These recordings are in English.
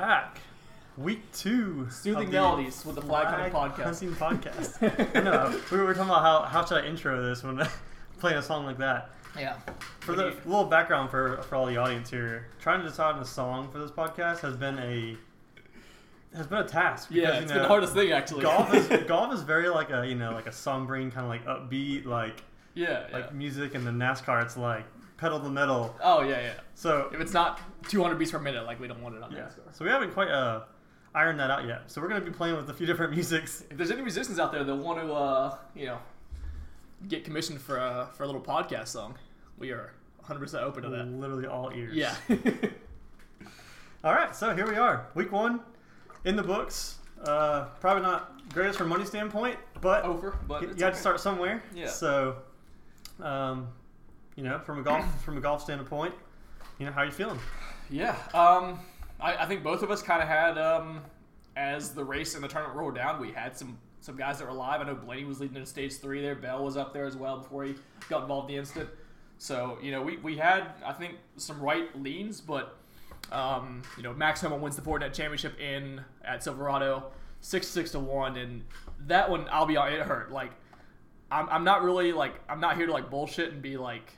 back. Week two. Soothing melodies with the Flag Hunting Flag Podcast. Hunting podcast. Know. We were talking about how, how should I intro this when playing a song like that. Yeah. For the little background for for all the audience here, trying to decide on a song for this podcast has been a has been a task. Yeah, because, you know, been the hardest thing actually. Golf is golf is very like a you know like a sombering kind of like upbeat like yeah, yeah. like music, and then NASCAR it's like pedal to the metal. oh yeah, yeah. So If it's not 200 beats per minute, like we don't want it on yeah, so we haven't quite uh ironed that out yet. So we're gonna be playing with a few different musics. If there's any musicians out there that want to, uh, you know, get commissioned for a for a little podcast song, we are 100 percent open to that. Literally all ears. Yeah. All right, so here we are, week one, in the books. Uh, probably not greatest from money standpoint, but Over, but you, you had okay. to start somewhere. Yeah. So, um, you know, from a golf from a golf standpoint, you know, how are you feeling? Yeah, um, I, I think both of us kind of had, um, as the race and the tournament rolled down, we had some some guys that were alive. I know Blaney was leading in stage three there. Bell was up there as well before he got involved in the instant. So you know, we, we had I think some right leans, but um, you know, Max Homa wins the Fortinet Championship in at Silverado, six six to one, and that one I'll be honest, it hurt. Like, I'm, I'm not really like I'm not here to like bullshit and be like.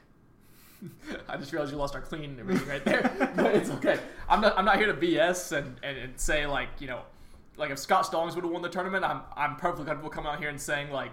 I just realized you lost our clean and everything right there, but it's okay. I'm not I'm not here to BS and, and, and say like you know, like if Scott Stallings would have won the tournament, I'm I'm perfectly comfortable coming out here and saying like,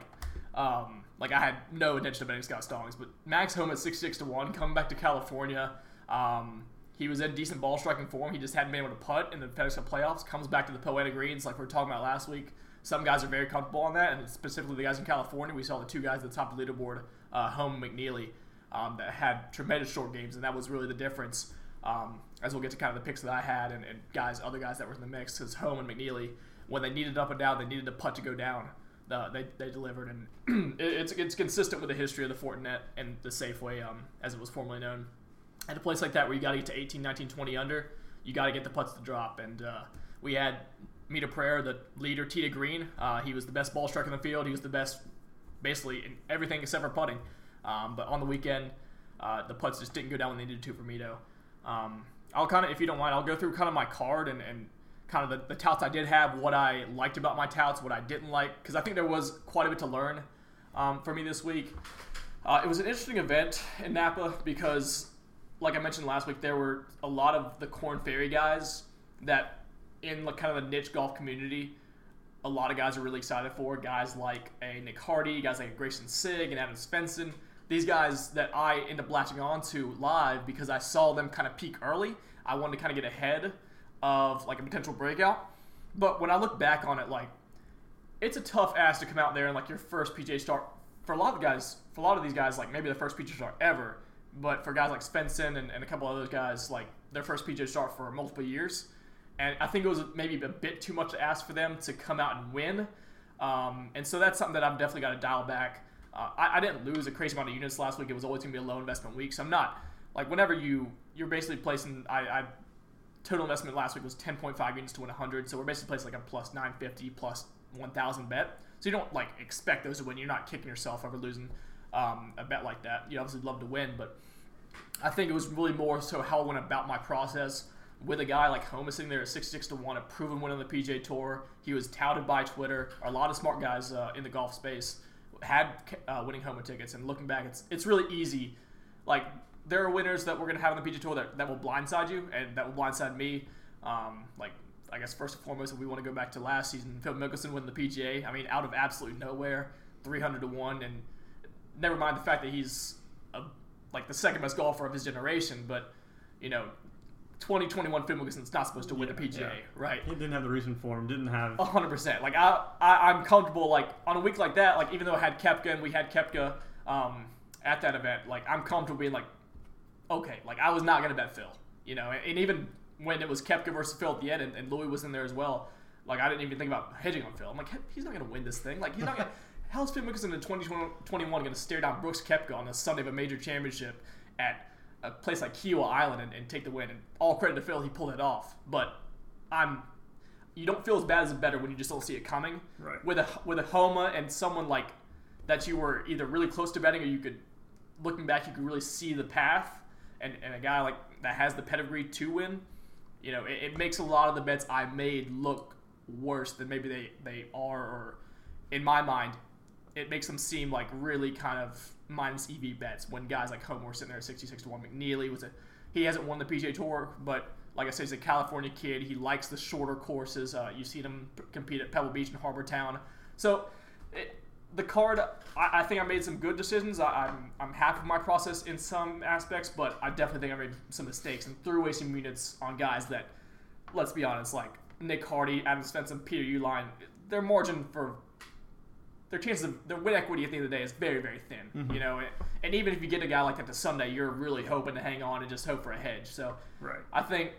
um, like I had no intention of betting Scott Stallings, but Max Homa at six six to one, coming back to California. Um, he was in decent ball striking form. He just hadn't been able to putt in the FedEx Cup playoffs. Comes back to the Poeta Greens like we were talking about last week. Some guys are very comfortable on that, and specifically the guys in California. We saw the two guys at the top of the leaderboard, uh, Homa McNeely, um, that had tremendous short games, and that was really the difference. Um, as we'll get to kind of the picks that I had and, and guys, other guys that were in the mix, because Homa and McNeely, when they needed up and down, they needed a putt to go down. Uh, they, they delivered, and it, it's it's consistent with the history of the Fortinet and the Safeway, um, as it was formerly known at a place like that where you got to get to 18, 19, 20 under, you got to get the putts to drop. And uh, we had Mito Pereira, the leader, tee to green. Uh, he was the best ball striker in the field. He was the best, basically, in everything except for putting. Um, but on the weekend, uh, the putts just didn't go down when they needed to for Mito. Um, I'll kind of, if you don't mind, I'll go through kind of my card and, and kind of the, the touts I did have, what I liked about my touts, what I didn't like, because I think there was quite a bit to learn um, for me this week. Uh, it was an interesting event in Napa because like I mentioned last week, there were a lot of the Corn Ferry guys that in like kind of the niche golf community, a lot of guys are really excited for. Guys like a Nick Hardy, guys like a Greyson Sigg and Adam Svensson. These guys that I end up latching onto live because I saw them kind of peak early. I wanted to kind of get ahead of like a potential breakout. But when I look back on it, like it's a tough ass to come out there and like your first PGA start for a lot of guys. For a lot of these guys, like maybe the first PGA start ever but for guys like Svensson and, and a couple other guys, like their first PGA start for multiple years, and I think it was maybe a bit too much to ask for them to come out and win. Um, and so that's something that I've definitely got to dial back. Uh, I, I didn't lose a crazy amount of units last week. It was always going to be a low investment week, so I'm not like whenever you you're basically placing. I, I total investment last week was 10.5 units to win 100, so we're basically placing like a plus 950 plus 1,000 bet. So you don't like expect those to win. You're not kicking yourself over losing um, a bet like that. You obviously love to win, but I think it was really more so how I went about my process with a guy like Homa sitting there at 66 to 1, a proven winner on the PGA Tour. He was touted by Twitter. A lot of smart guys uh, in the golf space had uh, winning Homa tickets. And looking back, it's it's really easy. Like, there are winners that we're to have on the PGA Tour that, that will blindside you and that will blindside me. Um, like, I guess first and foremost, if we want to go back to last season, Phil Mickelson winning the PGA. I mean, out of absolutely nowhere, 300 to 1. And never mind the fact that he's a, like the second best golfer of his generation, but you know, 2021 Phil Mickelson's not supposed to win Yeah, the PGA, yeah. right? He didn't have the recent form. Didn't have. hundred percent. Like I, I, I'm comfortable. Like on a week like that, like even though I had Koepka and we had Koepka um, at that event, like I'm comfortable being like, okay, like I was not gonna bet Phil, you know, and, and even when it was Koepka versus Phil at the end, and, and Louis was in there as well, like I didn't even think about hedging on Phil. I'm like, he's not gonna win this thing. Like he's not gonna. How's Phil Mickelson in 2021 going to stare down Brooks Koepka on the Sunday of a major championship at a place like Kiawah Island and, and take the win? And all credit to Phil, he pulled it off. But I'm you don't feel as bad as a better when you just don't see it coming. Right. With a with a Homa and someone like that you were either really close to betting or you could looking back you could really see the path and, and a guy like that has the pedigree to win, you know, it, it makes a lot of the bets I made look worse than maybe they, they are, or in my mind, it makes them seem like really kind of minus EV bets when guys like Homa were sitting there at 66 to 1. McNeely was a, he hasn't won the PGA Tour, but like I said, he's a California kid. He likes the shorter courses. Uh, you've seen him compete at Pebble Beach and Harbor Town. So, it, the card, I, I think I made some good decisions. I, I'm, I'm happy with my process in some aspects, but I definitely think I made some mistakes and threw away some units on guys that, let's be honest, like Nick Hardy, Adam Svensson, Peter Uihlein, their margin for their chances of their win equity at the end of the day is very, very thin. You know, and, and even if you get a guy like that to Sunday, you're really hoping to hang on and just hope for a hedge. So Right. I think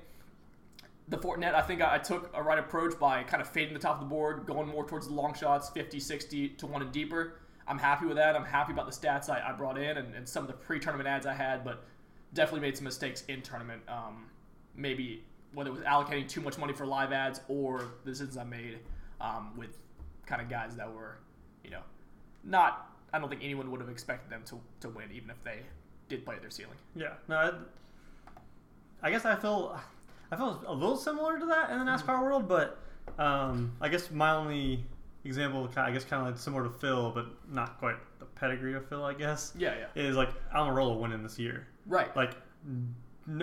the Fortinet, I think I, took a right approach by kind of fading the top of the board, going more towards the long shots, 50, 60 to 1 and deeper. I'm happy with that. I'm happy about the stats I, I brought in and, and some of the pre tournament ads I had, but definitely made some mistakes in tournament. Um, maybe whether it was allocating too much money for live ads or the decisions I made um, with kind of guys that were, you know, not, I don't think anyone would have expected them to, to win, even if they did play at their ceiling. Yeah. No, I, I guess I feel I feel a little similar to that in the Mm-hmm. NASCAR world, but um, I guess my only example, I guess, kind of like similar to Phil, but not quite the pedigree of Phil, I guess, Yeah, yeah. is like Almirola winning this year. Right. Like,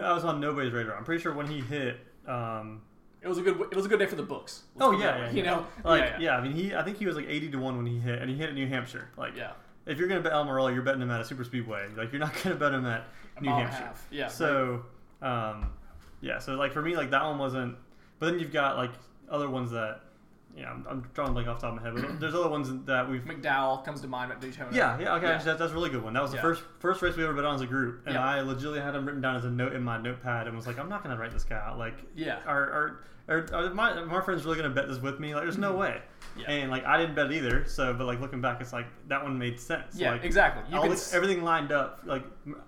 I was on nobody's radar. I'm pretty sure when he hit. Um, It was a good. It was a good day for the books. Let's oh yeah, yeah, you know, like yeah, yeah, I mean he, I think he was like 80 to one when he hit, and he hit at New Hampshire. Like, yeah. if you're gonna bet Almirola, you're betting him at a super speedway. Like, you're not gonna bet him at A New Hampshire. half. Yeah. So, um, yeah, so like for me, like that one wasn't. But then you've got like other ones that, yeah, I'm, I'm drawing a blank off the top of my head. But there's other ones that we've. McDowell comes to mind at Daytona. Yeah, yeah, okay, Yeah. actually, That's, that's a really good one. That was the Yeah. first first race we ever bet on as a group, and Yeah. I legitimately had him written down as a note in my notepad, and was like, I'm not gonna write this guy out. Like, Yeah. are, are my my friends really gonna bet this with me? Like, there's no way. Mm-hmm. Yeah. And like I didn't bet either. So, but like looking back, it's like that one made sense. Yeah, like, exactly. You all the- s- everything lined up. Like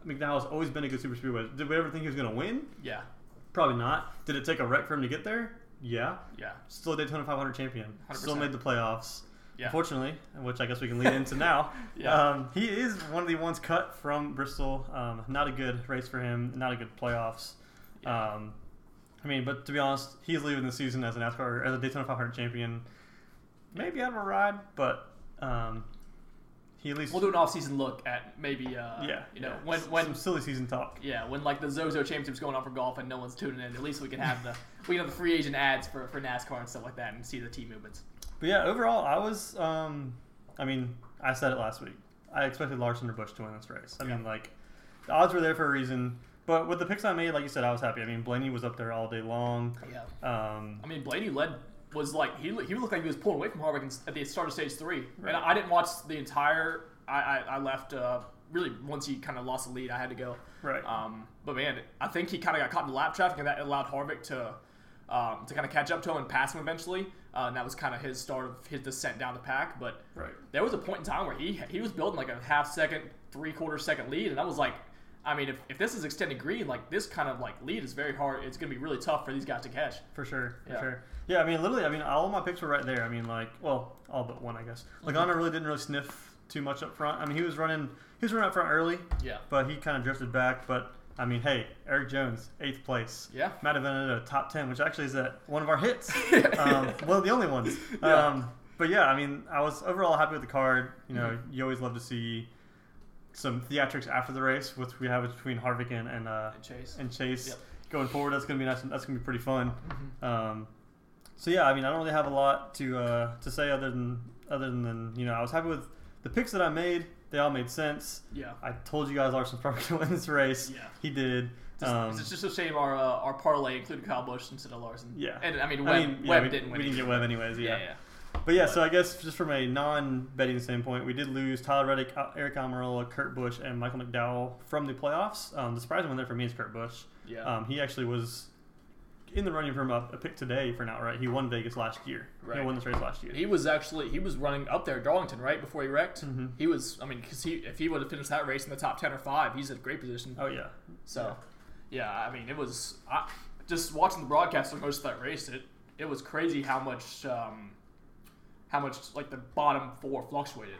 McDowell's always been a good super speedway. Did we ever think he was gonna win? Yeah. Probably not. Did it take a wreck for him to get there? Yeah. Yeah. Still a Daytona 500 champion. Still 100%. made the playoffs. Yeah. Unfortunately, which I guess we can lead into now. Yeah. Um, he is one of the ones cut from Bristol. Um, not a good race for him. Not a good playoffs. Yeah. Um, I mean, but to be honest, he's leaving the season as an NASCAR as a Daytona 500 champion. Maybe out of a ride, but um, he at least We'll do an off-season look at maybe. Uh, yeah, You know yeah. when when some silly season talk. yeah when like the Zozo Championship's going on for golf and no one's tuning in. At least we can have the we can have the free agent ads for for NASCAR and stuff like that and see the team movements. But yeah, overall, I was. Um, I mean, I said it last week. I expected Larson or Busch to win this race. I mean, like, the odds were there for a reason. But with the picks I made, like you said, I was happy. I mean, Blaney was up there all day long. Yeah. Um, I mean, Blaney led was like he he looked like he was pulling away from Harvick in- at the start of stage three, Right. and I didn't watch the entire. I I, I left uh, really once he kind of lost the lead. I had to go. right. Um, but man, I think he kind of got caught in the lap traffic, and that allowed Harvick to um, to kind of catch up to him and pass him eventually. Uh, and that was kind of his start of his descent down the pack. But right. there was a point in time where he he was building like a half second, three quarter second lead, and I was like, I mean, if, if this is extended green, like this kind of like lead is very hard. It's gonna be really tough for these guys to catch. For sure, for Yeah. sure. Yeah, I mean, literally, I mean, all my picks were right there. I mean, like, well, all but one, I guess. Mm-hmm. Really didn't really sniff too much up front. I mean, he was running, he was running up front early, Yeah. but he kind of drifted back. But I mean, hey, Erik Jones, eighth place. Yeah. Matt Avena, top ten, which actually is at one of our hits. um, one of the only ones. Yeah. Um, but yeah, I mean, I was overall happy with the card. You know, Mm-hmm. you always love to see some theatrics after the race, which we have between Harvick and and, uh, And Chase. and Chase Yep. going forward. That's gonna be nice. That's gonna be pretty fun. Mm-hmm. Um, so yeah, I mean, I don't really have a lot to uh, to say other than other than you know, I was happy with the picks that I made. They all made sense. Yeah. I told you guys Larson's probably gonna win this race. Yeah. He did. Just, Um, it's just a shame our uh, our parlay included Kyle Busch instead of Larson. Yeah. And I mean, Webb, I mean, yeah, Webb we, didn't win. we didn't get Webb anyways. Yeah. Yeah. Yeah. But yeah, But- so I guess just from a non-betting standpoint, we did lose Tyler Reddick, Aric Almirola, Kurt Busch, and Michael McDowell from the playoffs. Um, the surprising one there for me is Kurt Busch. Yeah. Um, he actually was in the running for a, a pick today for an outright. He won Vegas last year. Right. He won this race last year. He was actually he was running up there at Darlington right before he wrecked. Mhm. He was I mean because he if he would have finished that race in the top ten or five, he's in a great position. Oh yeah. So yeah, I mean it was I, just watching the broadcast for most of that race. It it was crazy how much um, how much like the bottom four fluctuated.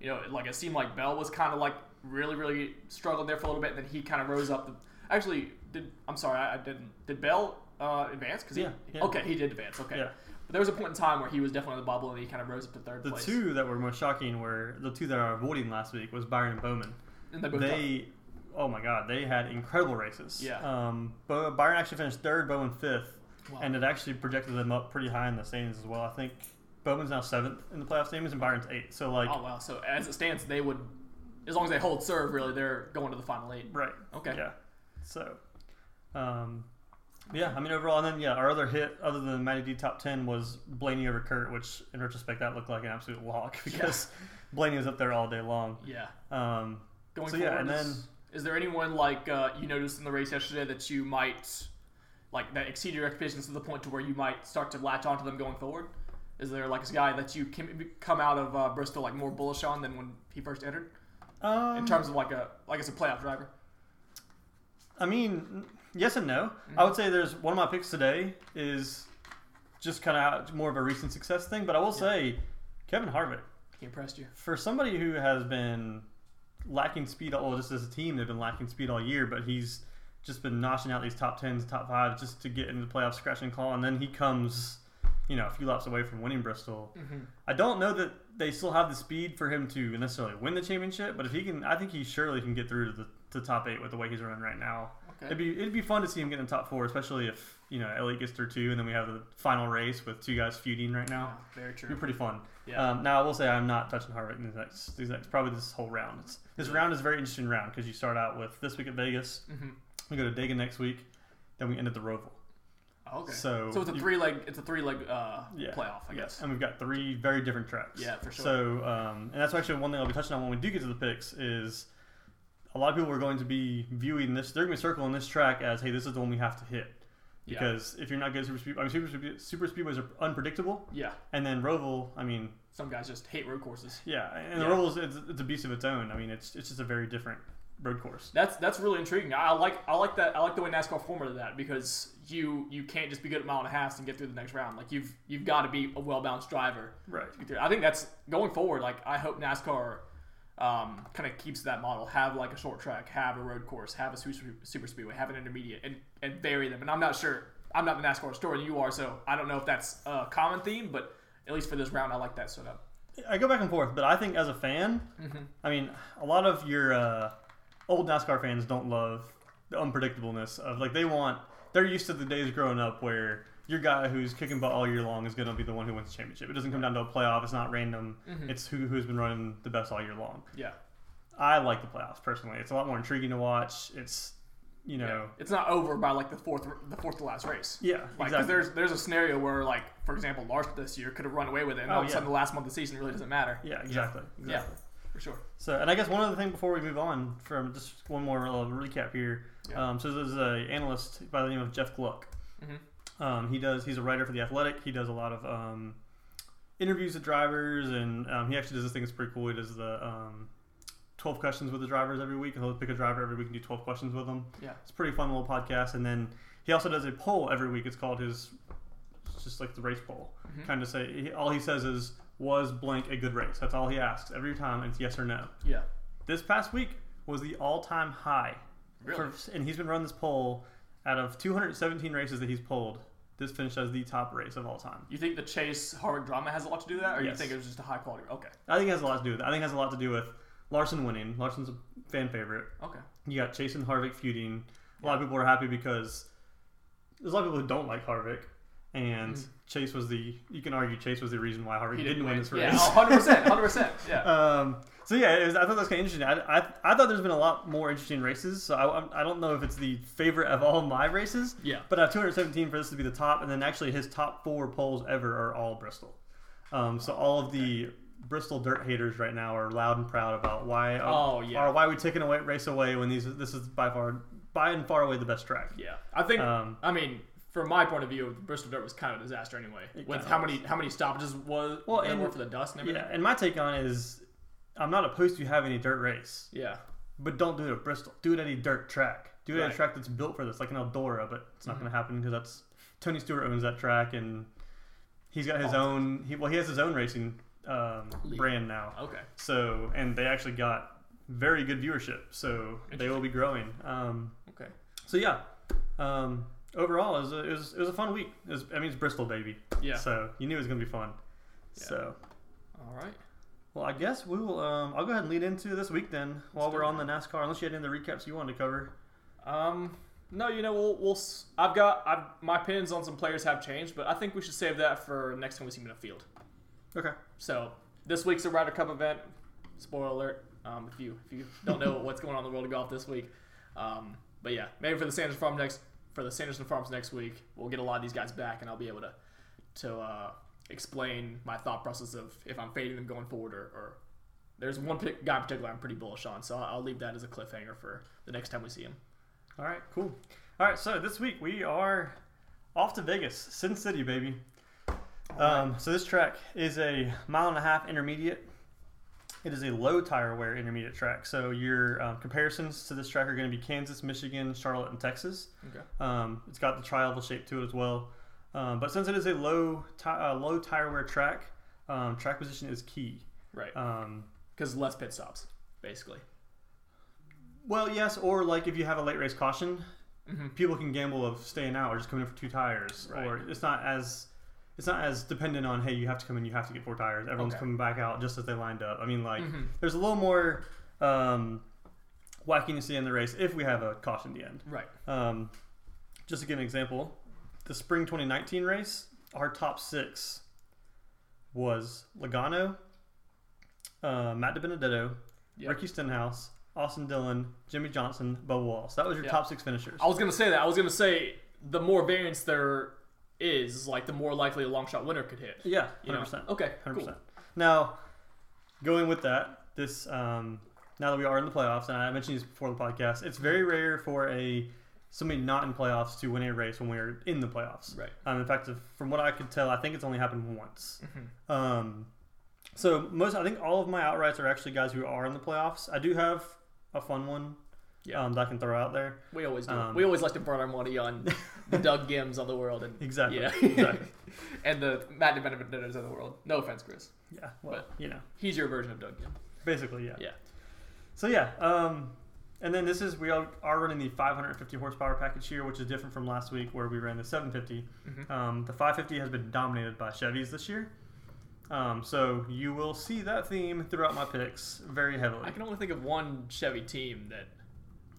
You know, like it seemed like Bell was kind of like really really struggling there for a little bit, and then he kind of rose up. The, actually, did I'm sorry, I, I didn't. Did Bell uh, advance? Cause he, Yeah, yeah. Okay, he did advance. Okay. Yeah. But there was a point in time where he was definitely on the bubble and he kind of rose up to third The place. two that were most shocking were the two that are avoiding last week was Byron and Bowman. and they both They, oh my God, they had incredible races. Yeah. Um, Bo- Byron actually finished third, Bowman fifth, Wow. and it actually projected them up pretty high in the standings as well. I think Bowman's now seventh in the playoff standings, and Byron's eighth. So like, oh wow. So as it stands, they would, as long as they hold serve, really, they're going to the final eight. right. Okay. Yeah. So, um, yeah, I mean, overall, and then, yeah, our other hit, other than Matty D top 10, was Blaney over Kurt, which in retrospect, that looked like an absolute lock because Blaney was up there all day long. Yeah. Um, Going So, forward, yeah, and is, then- is there anyone like uh, you noticed in the race yesterday that you might like that exceed your expectations to the point to where you might start to latch onto them going forward? Is there like a guy that you can come out of uh, Bristol like more bullish on than when he first entered um, in terms of like a like as a playoff driver? I mean, yes and no. Mm-hmm. I would say there's one of my picks today is just kind of more of a recent success thing, but I will say Kevin Harvick, He impressed you. for somebody who has been lacking speed, all just as a team, they've been lacking speed all year, but he's just been notching out these top tens, top fives just to get into the playoffs, scratch and claw, and then he comes, you know, a few laps away from winning Bristol. Mm-hmm. I don't know that they still have the speed for him to necessarily win the championship, but if he can, I think he surely can get through to the to top eight with the way he's running right now. Okay. It'd be it'd be fun to see him get in the top four, especially if you know Elliott gets through two, and then we have the final race with two guys feuding right now. Yeah, very It'd be pretty fun. Yeah. Um, now I will say I'm not touching Harvick in the next, these next probably this whole round. It's, this round is a very interesting round because you start out with this week at Vegas, mm-hmm. we go to Dega next week, then we end at the Roval. Okay. So, So it's a you- three leg. It's a three leg uh, Yeah. playoff, I Yeah, guess. and we've got three very different tracks. Yeah, for sure. So, um, and that's actually one thing I'll be touching on when we do get to the picks is a lot of people are going to be viewing this. They're going to be circling this track as, hey, this is the one we have to hit. Yeah. Because if you're not good at super speed, I mean, super, speed- super speedways are unpredictable, Yeah. and then Roval, I mean, Some guys just hate road courses. yeah, and Yeah. the Roval's it's, it's a beast of its own. I mean, it's it's just a very different road course. That's that's really intriguing. I like I like that I like the way NASCAR formulated that because you you can't just be good at mile and a half and get through the next round. Like you've you've got to be a well balanced driver. Right. to get through. I think that's going forward. Like I hope NASCAR um, kind of keeps that model. Have like a short track, have a road course, have a super, super speedway, have an intermediate, and and vary them. And I'm not sure. I'm not the NASCAR store, and you are, so I don't know if that's a common theme, but at least for this round, I like that setup. I go back and forth, but I think as a fan, Mm-hmm. I mean, a lot of your uh, old NASCAR fans don't love the unpredictableness of like they want. They're used to the days growing up where your guy who's kicking butt all year long is going to be the one who wins the championship. It doesn't come down to a playoff. It's not random. Mhm. It's who who's been running the best all year long. Yeah, I like the playoffs personally. It's a lot more intriguing to watch. It's you know yeah. It's not over by like the fourth the fourth to last race. yeah, Like, exactly. there's there's a scenario where, like, for example, Larson this year could have run away with it, and Oh, all of a yeah. sudden the last month of the season really doesn't matter. yeah, exactly. Yeah. exactly. For sure. So, and I guess one other thing before we move on from just one more little recap here. Yeah. Um, so there's a analyst by the name of Jeff Gluck. Mhm. Um, he does. He's a writer for the Athletic. He does a lot of um, interviews with drivers, and um, he actually does this thing that's pretty cool. He does the um, 12 questions with the drivers every week, and he'll pick a driver every week and do 12 questions with them. Yeah. It's a pretty fun little podcast. And then he also does a poll every week. It's called his, it's just like the race poll. Mhm. Kind of say all he says is, "Was blank a good race?" That's all he asks every time. It's yes or no. Yeah. This past week was the all-time high, Really? for, and he's been running this poll out of 217 races that he's pulled. This finished as the top race of all time. You think the Chase Harvick drama has a lot to do with that, or you think it was just a high quality? Okay. I think it has a lot to do with it. I think it has a lot to do with Larson winning. Larson's a fan favorite. Okay. You got Chase and Harvick feuding. A lot of people are happy because there's a lot of people who don't like Harvick, and Mhm. Chase was the. You can argue Chase was the reason why Harvick He didn't, win this race. Yeah, 100. percent 100. percent Yeah. Um, so yeah, it was, I thought that was kind of interesting. I, I, I thought there's been a lot more interesting races. So I, I'm- don't know if it's the favorite of all my races, Yeah. but I have 217 for this to be the top, and then actually his top four polls ever are all Bristol. Um, so all of the Bristol dirt haters right now are loud and proud about why Oh, yeah. or why are we taking away race away when these this is by far by and far away the best track. Yeah. I think. Um, I mean, from my point of view, Bristol Dirt was kind of a disaster anyway. With how many how many stoppages was Well, there and- were for the dust and everything. yeah, and my take on it is, I'm not opposed to you having a dirt race. Yeah. But don't do it at Bristol. Do it at a dirt track. Do it at a track that's built for this, like an Eldora. But it's not Mhm. going to happen because that's Tony Stewart owns that track, and he's got his own. He, well, he has his own racing um, brand now. Okay. So, and they actually got very good viewership. So they will be growing. Um, Okay. so yeah. Um, overall, it was, a, it was it was a fun week. It was, I mean, it's Bristol, baby. Yeah. So you knew it was gonna be fun. Yeah. So. All right. Well, I guess we will. Um, I'll go ahead and lead into this week then, while do we're on the NASCAR. Unless you had any other recaps you wanted to cover. Um, no, you know, we'll, we'll I've got I've, my pins on some players have changed, but I think we should save that for next time we see them in a field. Okay. So this week's a Ryder Cup event. Spoiler alert. Um, if you if you don't know what's going on in the world of golf this week, um, but yeah, maybe for the Sanderson Farm next for the Sanderson Farms next week, we'll get a lot of these guys back, and I'll be able to to uh, explain my thought process of if I'm fading them going forward or. or there's one pic- guy in particular I'm pretty bullish on, so I'll I'll leave that as a cliffhanger for the next time we see him. All right. Cool. All right. So this week we are off to Vegas, Sin City, baby. Um, so this track is a mile and a half intermediate. It is a low tire wear intermediate track. So your um, comparisons to this track are going to be Kansas, Michigan, Charlotte, and Texas. Okay. Um, it's got the tri-oval shape to it as well. Um, but since it is a low ti- uh, low tire wear track, um, track position is key. Right. Um, Because less pit stops, basically. well, yes, or like if you have a late race caution, Mm-hmm. people can gamble of staying out or just coming in for two tires, Right. or it's not as it's not as dependent on hey you have to come in you have to get four tires. Everyone's Okay. coming back out just as they lined up. I mean like Mhm. there's a little more um, wackiness in the race if we have a caution at the end. Right. Um, just to give an example, the spring 2019 race, our top six was Logano, uh, Matt DiBenedetto, Yep. Ricky Stenhouse, Austin Dillon, Jimmie Johnson, Bubba Wallace. That was your Yeah. top six finishers. I was gonna say that. I was gonna say the more variance there is, like the more likely a long shot winner could hit. Yeah, You hundred know? percent. Okay. Hundred Cool. percent. Now, going with that, this um, now that we are in the playoffs, and I mentioned this before the podcast, it's very rare for a somebody not in playoffs to win a race when we're in the playoffs. Right. Um, in fact, if, from what I could tell, I think it's only happened once. Mhm. Um, so most, I think all of my outrights are actually guys who are in the playoffs. I do have a fun one Yeah. um, that I can throw out there. We always do. Um, we always like to burn our money on the Doug Ghims of the world and Exactly. yeah, exactly. and the Matt DiBenedettos of the world. No offense, Chris. Yeah. Well, you know, He's your version of Doug Ghim. basically, yeah. Yeah. So yeah, um, and then this is we are, running the 550 horsepower package here, which is different from last week where we ran the 750. Mhm. Um, the 550 has been dominated by Chevys this year, um, so you will see that theme throughout my picks very heavily. I can only think of one Chevy team that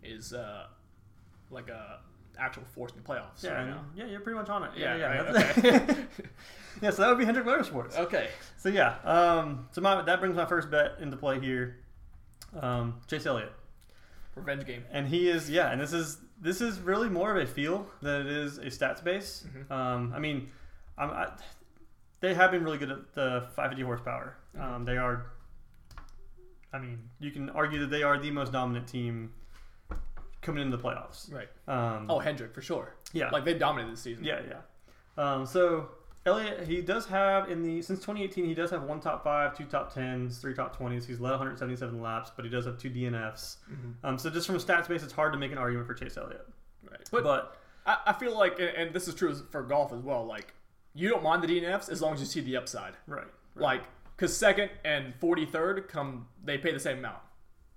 is uh, like a actual force in the playoffs. yeah, right now. yeah, you're pretty much on it. Yeah, Yeah, yeah. right, okay. yeah, so that would be Hendrick Motorsports. okay. So yeah, um, so my, that brings my first bet into play here. Um, Chase Elliott. Revenge game. and he is yeah and this is this is really more of a feel than it is a stats base Mhm. um, i mean I'm, I, they have been really good at the 550 horsepower um, they are i mean you can argue that they are the most dominant team coming into the playoffs Right. um, Oh, Hendrick for sure. yeah Like they dominated this season. yeah yeah um, so Elliott, he does have in the since 2018, he does have one top five, two top tens, three top twenties. He's led 177 laps, but he does have two DNFs. Mhm. Um, so just from a stats base, it's hard to make an argument for Chase Elliott. Right. But, but I, I feel like, and, and this is true for golf as well. Like you don't mind the DNFs as long as you see the upside. Right. right. Like because second and forty third come they pay the same amount.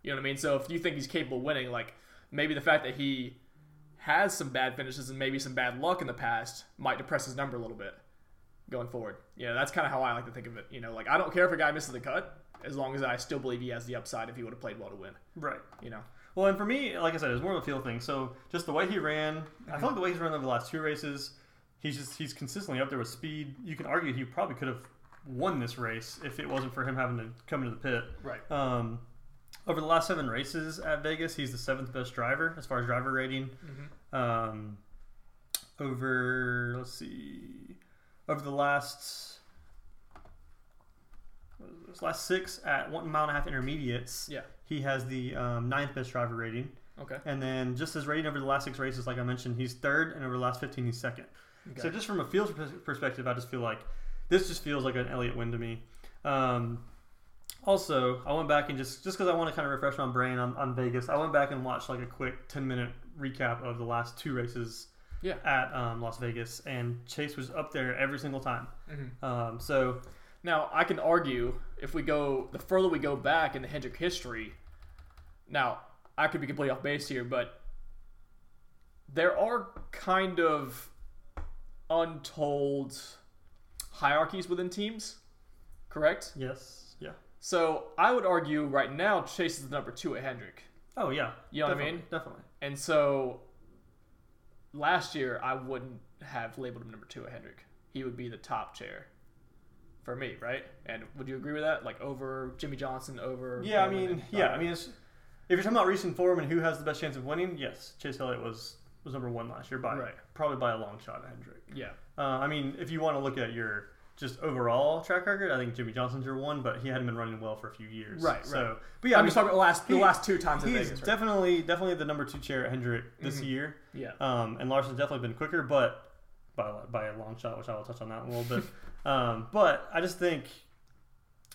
You know what I mean? So if you think he's capable of winning, like maybe the fact that he has some bad finishes and maybe some bad luck in the past might depress his number a little bit going forward. You know, that's kind of how I like to think of it. You know, like I don't care if a guy misses the cut as long as I still believe he has the upside if he would have played well to win. right. You know. Well, and for me, like I said, it's more of a feel thing. So just the way he ran, I feel like the way he's run over the last two races, he's just he's consistently up there with speed. You can argue he probably could have won this race if it wasn't for him having to come into the pit. Right. Um, over the last seven races at Vegas, he's the seventh best driver as far as driver rating. Mm-hmm. Um, over let's see, over the last this, last six at one mile and a half intermediates, Yeah. he has the um, ninth best driver rating. Okay. And then just his rating over the last six races, like I mentioned, he's third, and over the last 15, he's second. Okay. So just from a field perspective, I just feel like this just feels like an Elliott win to me. Um, also, I went back and just just because I want to kind of refresh my brain on, on Vegas, I went back and watched like a quick 10 minute recap of the last two races Yeah. at um, Las Vegas, and Chase was up there every single time. Mhm. Um, so Now, I can argue if we go the further we go back in the Hendrick history. Now, I could be completely off base here, but there are kind of untold hierarchies within teams, correct? Yes. Yeah. So I would argue right now Chase is the number two at Hendrick. Oh yeah. You know what I mean? Definitely. And so last year I wouldn't have labeled him number two at Hendrick. He would be the top chair for me, right? And would you agree with that? Like over Jimmie Johnson, over Yeah, I mean, yeah, I mean, it's, if you're talking about recent form and who has the best chance of winning, yes, Chase Elliott was was number one last year by Right. probably by a long shot at Hendrick. yeah, Uh, I mean, if you want to look at your just overall track record, I think Jimmie Johnson's your one, but he hadn't been running well for a few years. Right, So, right. but yeah, I I'm mean, just talking about the last the last two times in he's Vegas. Right? definitely definitely the number two chair at Hendrick this Mhm. year. yeah, Um, and Larson's definitely been quicker, but by a, by a long shot, which I will touch on that in a little bit. um, but I just think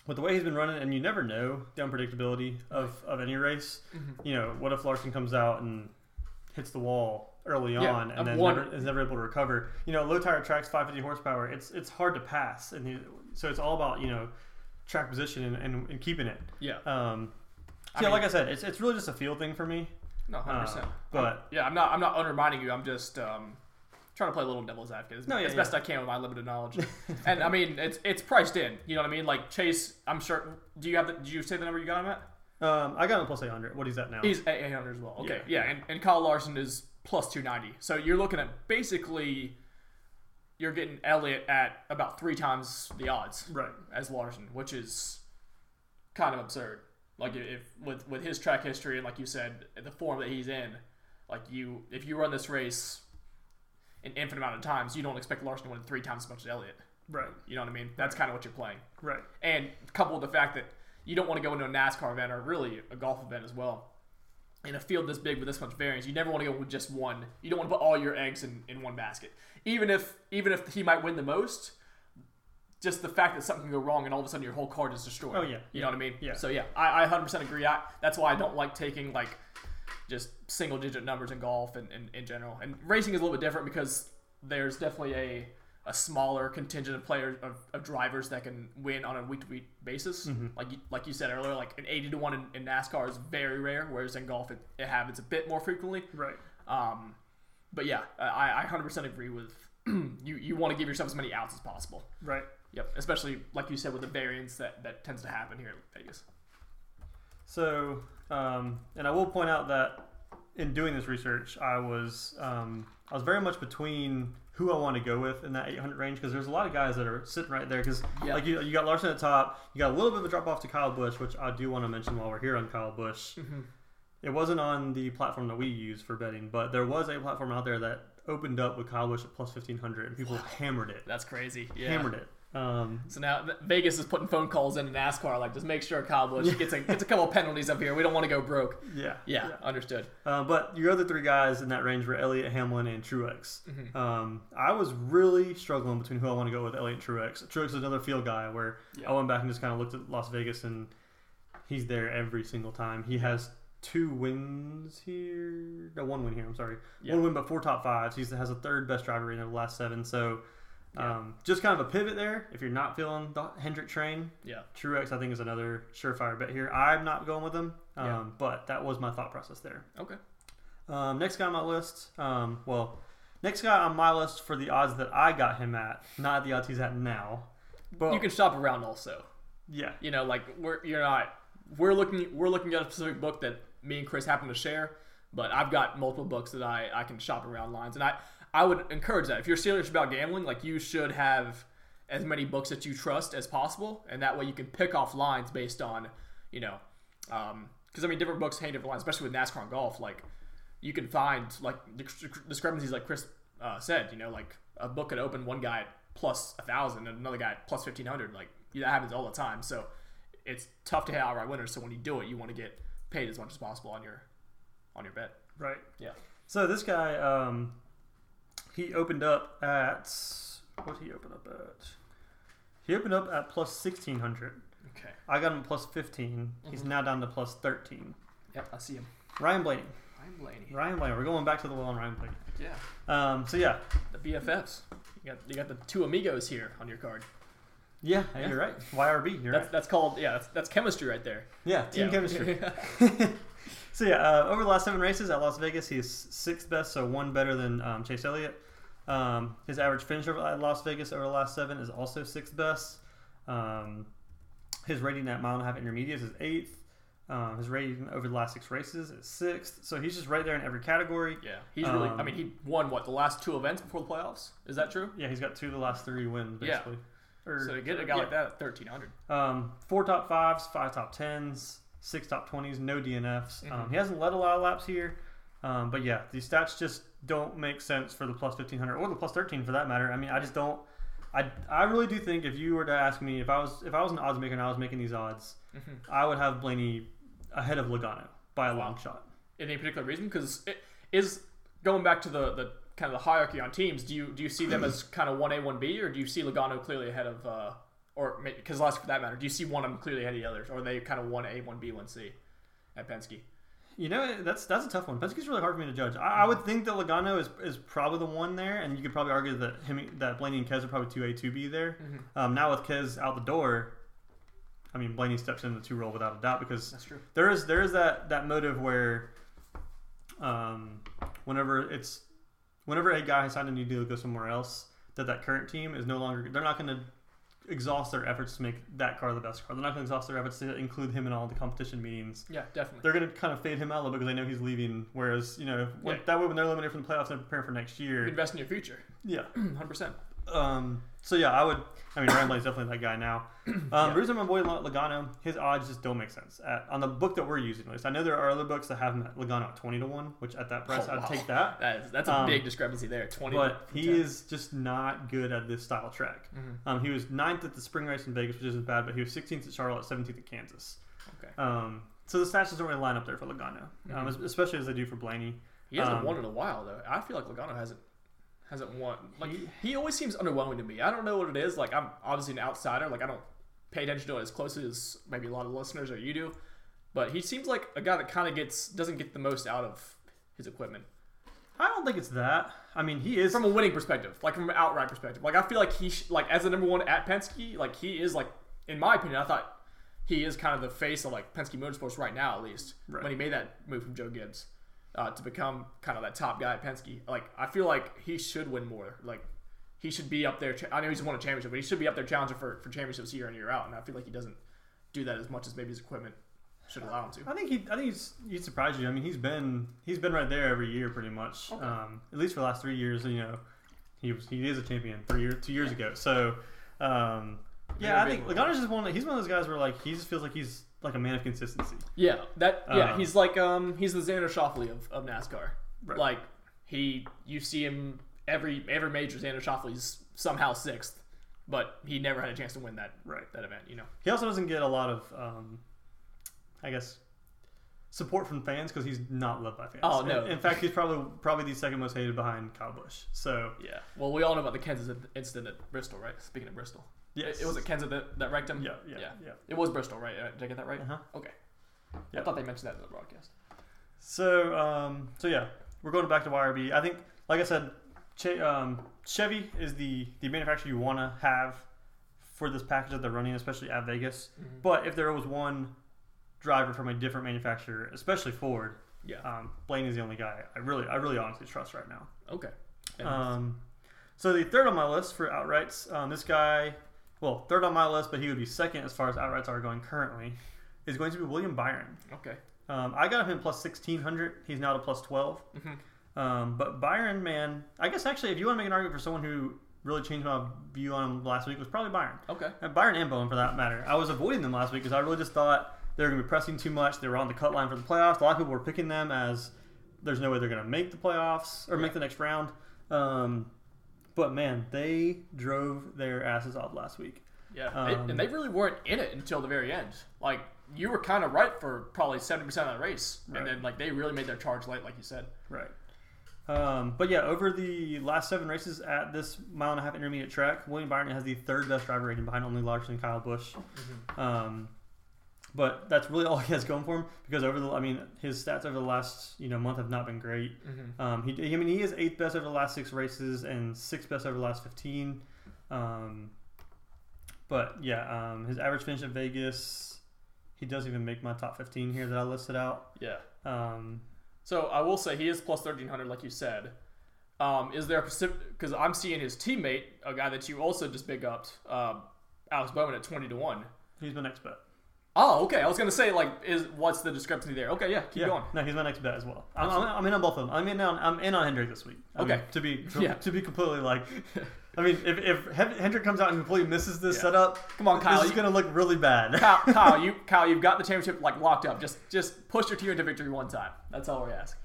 with the way he's been running, and you never know the unpredictability of, of any race. Mhm. You know, what if Larson comes out and hits the wall early Yeah, on and then never, is never able to recover? You know, low tire tracks, 550 horsepower. It's it's hard to pass, and you, so it's all about you know track position and, and, and keeping it. yeah. Um, I yeah, mean- like I said, it's, it's really just a field thing for me. No, hundred Uh, percent. but yeah, I'm not. I'm not undermining you. I'm just um, trying to play a little devil's advocate as, No, yeah, as yeah. best I can with my limited knowledge. and I mean, it's it's priced in. You know what I mean? Like Chase, I'm sure. Do you have the? Did you say the number you got him at? um, I got him plus 800. What is that now? He's 800 as well. Okay, Yeah. yeah, and, and Kyle Larson is plus 290. So you're looking at basically you're getting Elliott at about three times the odds right. as Larson, which is kind of absurd. Like if with with his track history and like you said, the form that he's in, like you if you run this race an infinite amount of times, you don't expect Larson to win three times as much as Elliott. Right. You know what I mean? That's kind of what you're playing. Right. And coupled with the fact that you don't want to go into a NASCAR event or really a golf event as well. In a field this big with this much variance, you never want to go with just one. You don't want to put all your eggs in, in one basket. Even if even if he might win the most, just the fact that something can go wrong and all of a sudden your whole card is destroyed. Oh, yeah. You know what I mean? Yeah. So yeah, I, I 100% agree. I, that's why I don't like taking like just single digit numbers in golf and, and in general. And racing is a little bit different because there's definitely a a smaller contingent of players of, of drivers that can win on a week to week basis. Mm-hmm. Like you, like you said earlier, like an eighty to one in, in NASCAR is very rare, whereas in golf it, it happens a bit more frequently. Right. Um, but yeah, I, I 100% agree with you. You want to give yourself as many outs as possible. Right. Yep, especially like you said with the variance that that tends to happen here in Vegas. So, um, and I will point out that in doing this research, I was um, I was very much between who I want to go with in that 800 range because there's a lot of guys that are sitting right there because Yeah. like you, you got Larson at the top, you got a little bit of a drop off to Kyle Busch, which I do want to mention while we're here on Kyle Busch. Mm-hmm. It wasn't on the platform that we use for betting, but there was a platform out there that opened up with Kyle Busch at plus 1500 and people hammered it. That's crazy. Yeah. Hammered it. Um, So now Vegas is putting phone calls into NASCAR, like just make sure Kyle Busch gets a gets a couple penalties up here. We don't want to go broke. yeah. Yeah, understood. Uh, but your other three guys in that range were Elliott, Hamlin, and Truex. Um, I was really struggling between who I want to go with, Elliott and Truex. Truex is another field guy where Yeah. I went back and just kind of looked at Las Vegas, and he's there every single time. He has two wins here, no, one win here. I'm sorry, Yeah. one win, but four top fives. He has a third best driver in the last seven. So. Um, just kind of a pivot there. If you're not feeling the Hendrick train, Yeah. Truex I think is another surefire bet here. I'm not going with him, um, Yeah. but that was my thought process there. Okay. Um, next guy on my list, um, well, next guy on my list for the odds that I got him at, not the odds he's at now. But You can shop around also. yeah, You know, like we're you're not we're looking we're looking at a specific book that me and Chris happen to share, but I've got multiple books that I I can shop around lines, and I I would encourage that if you're serious about gambling, like you should have as many books that you trust as possible, and that way you can pick off lines based on you know, because I mean different books hang different lines, especially with NASCAR and golf, like. You can find like discrepancies, like Chris uh, said. You know, like a book could open one guy at plus a thousand and another guy at plus fifteen hundred. Like that happens all the time. So it's tough to hit outright winners. So when you do it, you want to get paid as much as possible on your on your bet. right. Yeah. So this guy, um, he opened up at what did he open up at? He opened up at plus sixteen hundred. Okay. I got him at plus 15 He's now down to plus thirteen. Yep, I see him. Ryan Blaney. I'm Blaney. Ryan Blaney. We're going back to the well on Ryan Blaney. Yeah. Um, so yeah, The BFFs. You got you got the two amigos here on your card. yeah, Yeah. you're right. YRB. You're That's right. that's called yeah. That's that's chemistry right there. Yeah, team Yeah. chemistry. so yeah, uh, over the last seven races at Las Vegas, he is sixth best, so one better than um, Chase Elliott. Um, his average finish over at Las Vegas over the last seven is also sixth best. Um, his rating at mile and a half intermediates is eighth. Um, his rating over the last six races is sixth. So he's just right there in every category. Yeah, he's really. I Um, mean, he won what the last two events before the playoffs. Is that true? Yeah, he's got two of the last three wins Yeah. basically. Or- So to get a guy yeah. like that at thirteen hundred. Um, four top fives, five top tens, six top twenties, no DNFs. Um, Mhm. he hasn't led a lot of laps here, um, but yeah, these stats just don't make sense for the plus fifteen hundred or the plus thirteen for that matter. I mean, I just don't. I, I really do think if you were to ask me if I was if I was an odds maker and I was making these odds, Mm-hmm. I would have Blaney ahead of Logano by a long shot. Any particular reason? Because it is going back to the the kind of the hierarchy on teams. Do you do you see them as kind of one A one B, or do you see Logano clearly ahead of, uh, or because last for that matter, do you see one of them clearly ahead of the others, or are they kind of one A one B one C at Penske? You know, that's that's a tough one. Penske's really hard for me to judge. I, I would think that Logano is, is probably the one there, and you could probably argue that him that Blaney and Kez are probably two A two B there. Mhm. Um, now with Kez out the door, I mean Blaney steps into the two role without a doubt because there is there is that that motive where, um, whenever it's whenever a guy has signed a new deal to go somewhere else, that that current team is no longer they're not going to exhaust their efforts to make that car the best car. They're not going to exhaust their efforts to include him in all the competition meetings Yeah, definitely. they're going to kind of fade him out a little bit because they know he's leaving. Whereas, you know, when, Yeah. that way when they're eliminated from the playoffs and preparing for next year, Invest in your future, yeah. hundred percent. Um, so yeah, I would. I mean, Ramblay's definitely that guy now. Um, Yeah. Reason my boy Logano, his odds just don't make sense at, on the book that we're using. At least I know there are other books that have him at Logano at twenty to one, which at that price Oh, I'd wow. take that. That is, that's a Um, big discrepancy there. Twenty, But to he 10. is just not good at this style track. Mhm. Um, he was ninth at the spring race in Vegas, which isn't bad, but he was 16th at Charlotte, 17th at Kansas. Okay. Um, so the stats just don't really line up there for Logano, um, Mhm. especially as they do for Blaney. He hasn't Um, won in a while though. I feel like Logano hasn't hasn't won. Like He- he, always seems underwhelming to me. I don't know what it is. Like I'm obviously an outsider. Like I don't pay attention to it as closely as maybe a lot of listeners or you do. But he seems like a guy that kind of gets doesn't get the most out of his equipment I don't think it's that. I mean, he is from a winning perspective, like from an outright perspective. Like I feel like he sh- like as the number one at Penske, like he is like in my opinion, I thought he is kind of the face of like Penske Motorsports right now, at least Right. when he made that move from Joe Gibbs uh, to become kind of that top guy at Penske. Like I feel like he should win more. Like he should be up there. I know he's won a championship, but he should be up there challenging for, for championships year in year out. And I feel like he doesn't do that as much as maybe his equipment should allow him to. I think he. I think he's. He surprised you. I mean, he's been. He's been right there every year, pretty much. Okay. Um, at least for the last three years. You know, he was. He is a champion three years, two years ago. So, um, yeah, I think. Logano's just one. He's one of those guys where like he just feels like he's like a man of consistency. Yeah, that yeah, Um, he's like um he's the Xander Schauffele of, of NASCAR. Right. Like he you see him every every major Xander Schauffele's somehow sixth, but he never had a chance to win that Right. that event, you know. He also doesn't get a lot of, um, I guess, support from fans because he's not loved by fans. Oh, no. In, in fact, he's probably probably the second most hated behind Kyle Busch. So Yeah. Well, we all know about the Kansas incident at Bristol, right? Speaking of Bristol, yes, it, it was at Kansas that, that wrecked him. Yeah, yeah, Yeah. It was Bristol, right? Uh, Did I get that right? Uh-huh. Okay. Yeah. I thought they mentioned that in the broadcast. So, um, so yeah, we're going back to YRB. I think, like I said, che- um, Chevy is the the manufacturer you want to have for this package that they're running, especially at Vegas. Mhm. But if there was one driver from a different manufacturer, especially Ford, Yeah. um, Blaney's the only guy I really, I really honestly trust right now. Okay. Um, so the third on my list for outrights, um, this guy, well, third on my list, but he would be second as far as outrights are going currently, is going to be William Byron. okay. Um, I got him plus sixteen hundred. He's now to plus twelve. Mhm. Um, but Byron, man, I guess actually, if you want to make an argument for someone who really changed my view on him last week, was probably Byron. Okay. And Byron and Bowman, for that matter. I was avoiding them last week because I really just thought they were going to be pressing too much. They were on the cut line for the playoffs. A lot of people were picking them as there's no way they're going to make the playoffs or make the next round. Um, but man, they drove their asses off last week. Yeah, they- Um, and they really weren't in it until the very end. Like you were kind of right for probably seventy percent of the race, Right. and then like they really made their charge late, like you said. Right. Um, but yeah, over the last seven races at this mile and a half intermediate track, William Byron has the third best driver rating behind only Larson and Kyle Busch. Um, but that's really all he has going for him because over the, I mean, his stats over the last you know month have not been great. Mm-hmm. Um, he, I mean, he is eighth best over the last six races and sixth best over the last fifteen. Um, but yeah, um, his average finish at Vegas, he does even make my top 15 here that I listed out. Yeah. Um, So I will say he is plus thirteen hundred, like you said. Um, is there a specific? because I'm seeing his teammate, a guy that you also just big upped, um, Alex Bowman at twenty to one. he's my next bet. Oh, okay. I was gonna say like, is what's the discrepancy there? Okay, yeah, keep yeah. going. No, he's my next bet as well. I'm, I'm, I'm in on both of them. I'm in on I'm in on Hendrick this week. I Okay. mean, to be to, Yeah. to be completely like, I mean, if if Hendrick comes out and completely misses this Yeah. setup, Come on, Kyle. this is gonna look really bad. Kyle, Kyle, you Kyle, you've got the championship like locked up. Just just push your team into victory one time. That's all we ask.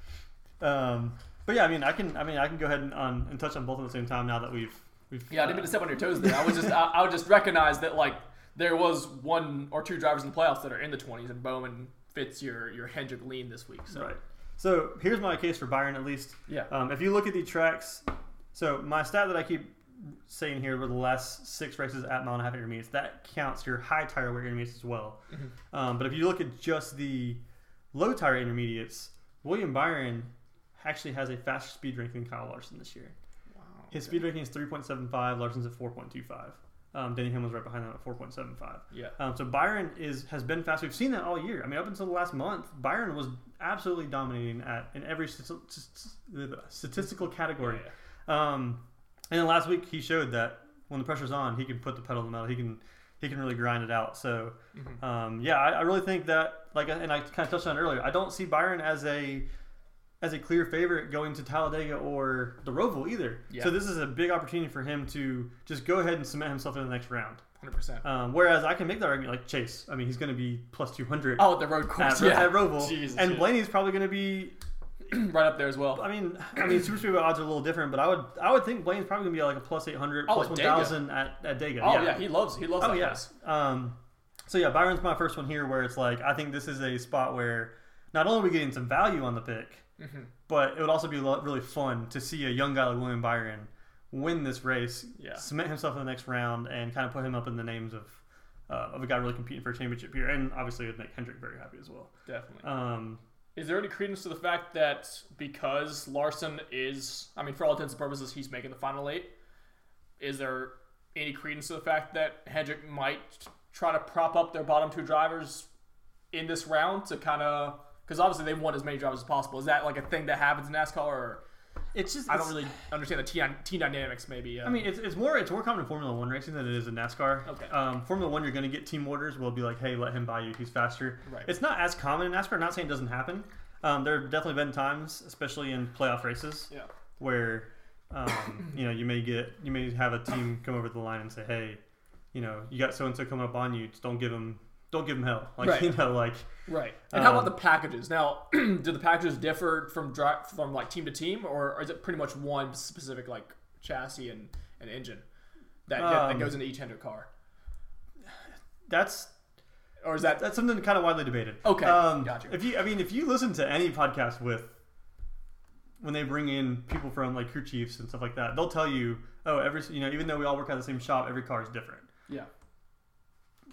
Um, but yeah, I mean, I can I mean I can go ahead and, on, and touch on both at the same time now that we've we've Yeah, I didn't mean to step on your toes there. I was just I, I would just recognize that like there was one or two drivers in the playoffs that are in the twenties, and Bowman fits your your Hendrick lean this week. So Right. So here's my case for Byron at least. yeah, Um, if you look at the tracks, so my stat that I keep saying here were the last six races at mile and a half intermediates. That counts your high tire wear intermediates as well. Mhm. Um, but if you look at just the low tire intermediates, William Byron actually has a faster speed ranking than Kyle Larson this year. wow, His okay. speed ranking is 3.75. Larson's at 4.25. Um, Denny Hamlin's right behind them at 4.75. yeah, Um, so Byron is has been fast. We've seen that all year. I mean, up until the last month, Byron was absolutely dominating at in every stati- st- statistical category. Yeah. Um, and then last week he showed that when the pressure's on, he can put the pedal to the metal. He can he can really grind it out. So Mhm. um, yeah, I, I really think that like and I kind of touched on it earlier. I don't see Byron as a as a clear favorite going to Talladega or the Roval either. Yeah. So this is a big opportunity for him to just go ahead and cement himself in the next round. Hundred percent. Um, whereas I can make that argument like Chase. I mean, he's going to be plus 200 Oh, the road at, course, Ro- yeah, at Roval. Jesus, and yeah. Blaney's probably going to be. right up there as well. I mean, I mean, super speedway odds are a little different, but I would I would think Blaney's probably going to be like a plus 800, Oh, plus at Dega. 1,000 at at Dega. Oh yeah. he loves he loves Oh yes. yeah. Um, so yeah, Byron's my first one here, where it's like I think this is a spot where not only are we getting some value on the pick, Mhm. but it would also be really fun to see a young guy like William Byron win this race, Yeah. cement himself in the next round, and kind of put him up in the names of uh, of a guy really competing for a championship here, and obviously it would make Hendrick very happy as well. Definitely. Um, Is there any credence to the fact that because Larson is, I mean, for all intents and purposes, he's making the final eight? Is there any credence to the fact that Hendrick might try to prop up their bottom two drivers in this round to kind of, because obviously they want as many drivers as possible. Is that like a thing that happens in NASCAR, or it's just I don't really understand the team, team dynamics? Maybe. I mean, it's, it's more it's more common in Formula One racing than it is in NASCAR. Okay. Um, Formula One, you're going to get team orders. Will be like, hey, let him by you. He's faster. Right. It's not as common in NASCAR. I'm Not saying it doesn't happen. Um, there have definitely been times, especially in playoff races, yeah. where um, you know you may get you may have a team come over the line and say, hey, you know, you got so and so coming up on you. Just don't give him don't give them hell. Like Right. you know, like Right. And how about Um, the packages? Now, do the packages differ from from like team to team, or is it pretty much one specific like chassis and, and engine that, that Um, goes into each Hendrick car, that's or is that that's something kind of widely debated. Okay, Um, gotcha. If you, I mean, if you listen to any podcast with when they bring in people from like crew chiefs and stuff like that, they'll tell you, oh, every you know, even though we all work at the same shop, every car is different. yeah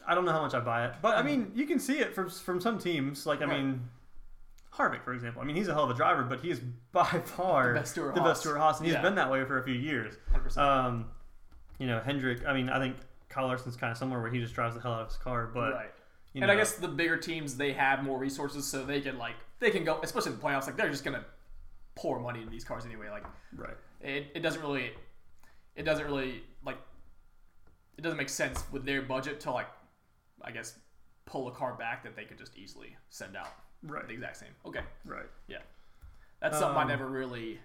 I don't know how much I buy it, but I mean, you can see it from from some teams. Like I Right. mean, Harvick, for example. I mean, he's a hell of a driver, but he is by far The best Stewart the Haas. best Stewart Haas, and he's Yeah. been that way for a few years. hundred percent Um, you know, Hendrick. I mean, I think Kyle Larson's kind of somewhere where he just drives the hell out of his car, but right? you and know, I guess the bigger teams they have more resources, so they can like they can go, especially in the playoffs. Like they're just gonna pour money into these cars anyway. Like right. it, it doesn't really it doesn't really like it doesn't make sense with their budget to like I guess pull a car back that they could just easily send out Right. the exact same. Okay, Right. Yeah. That's something I Um, never really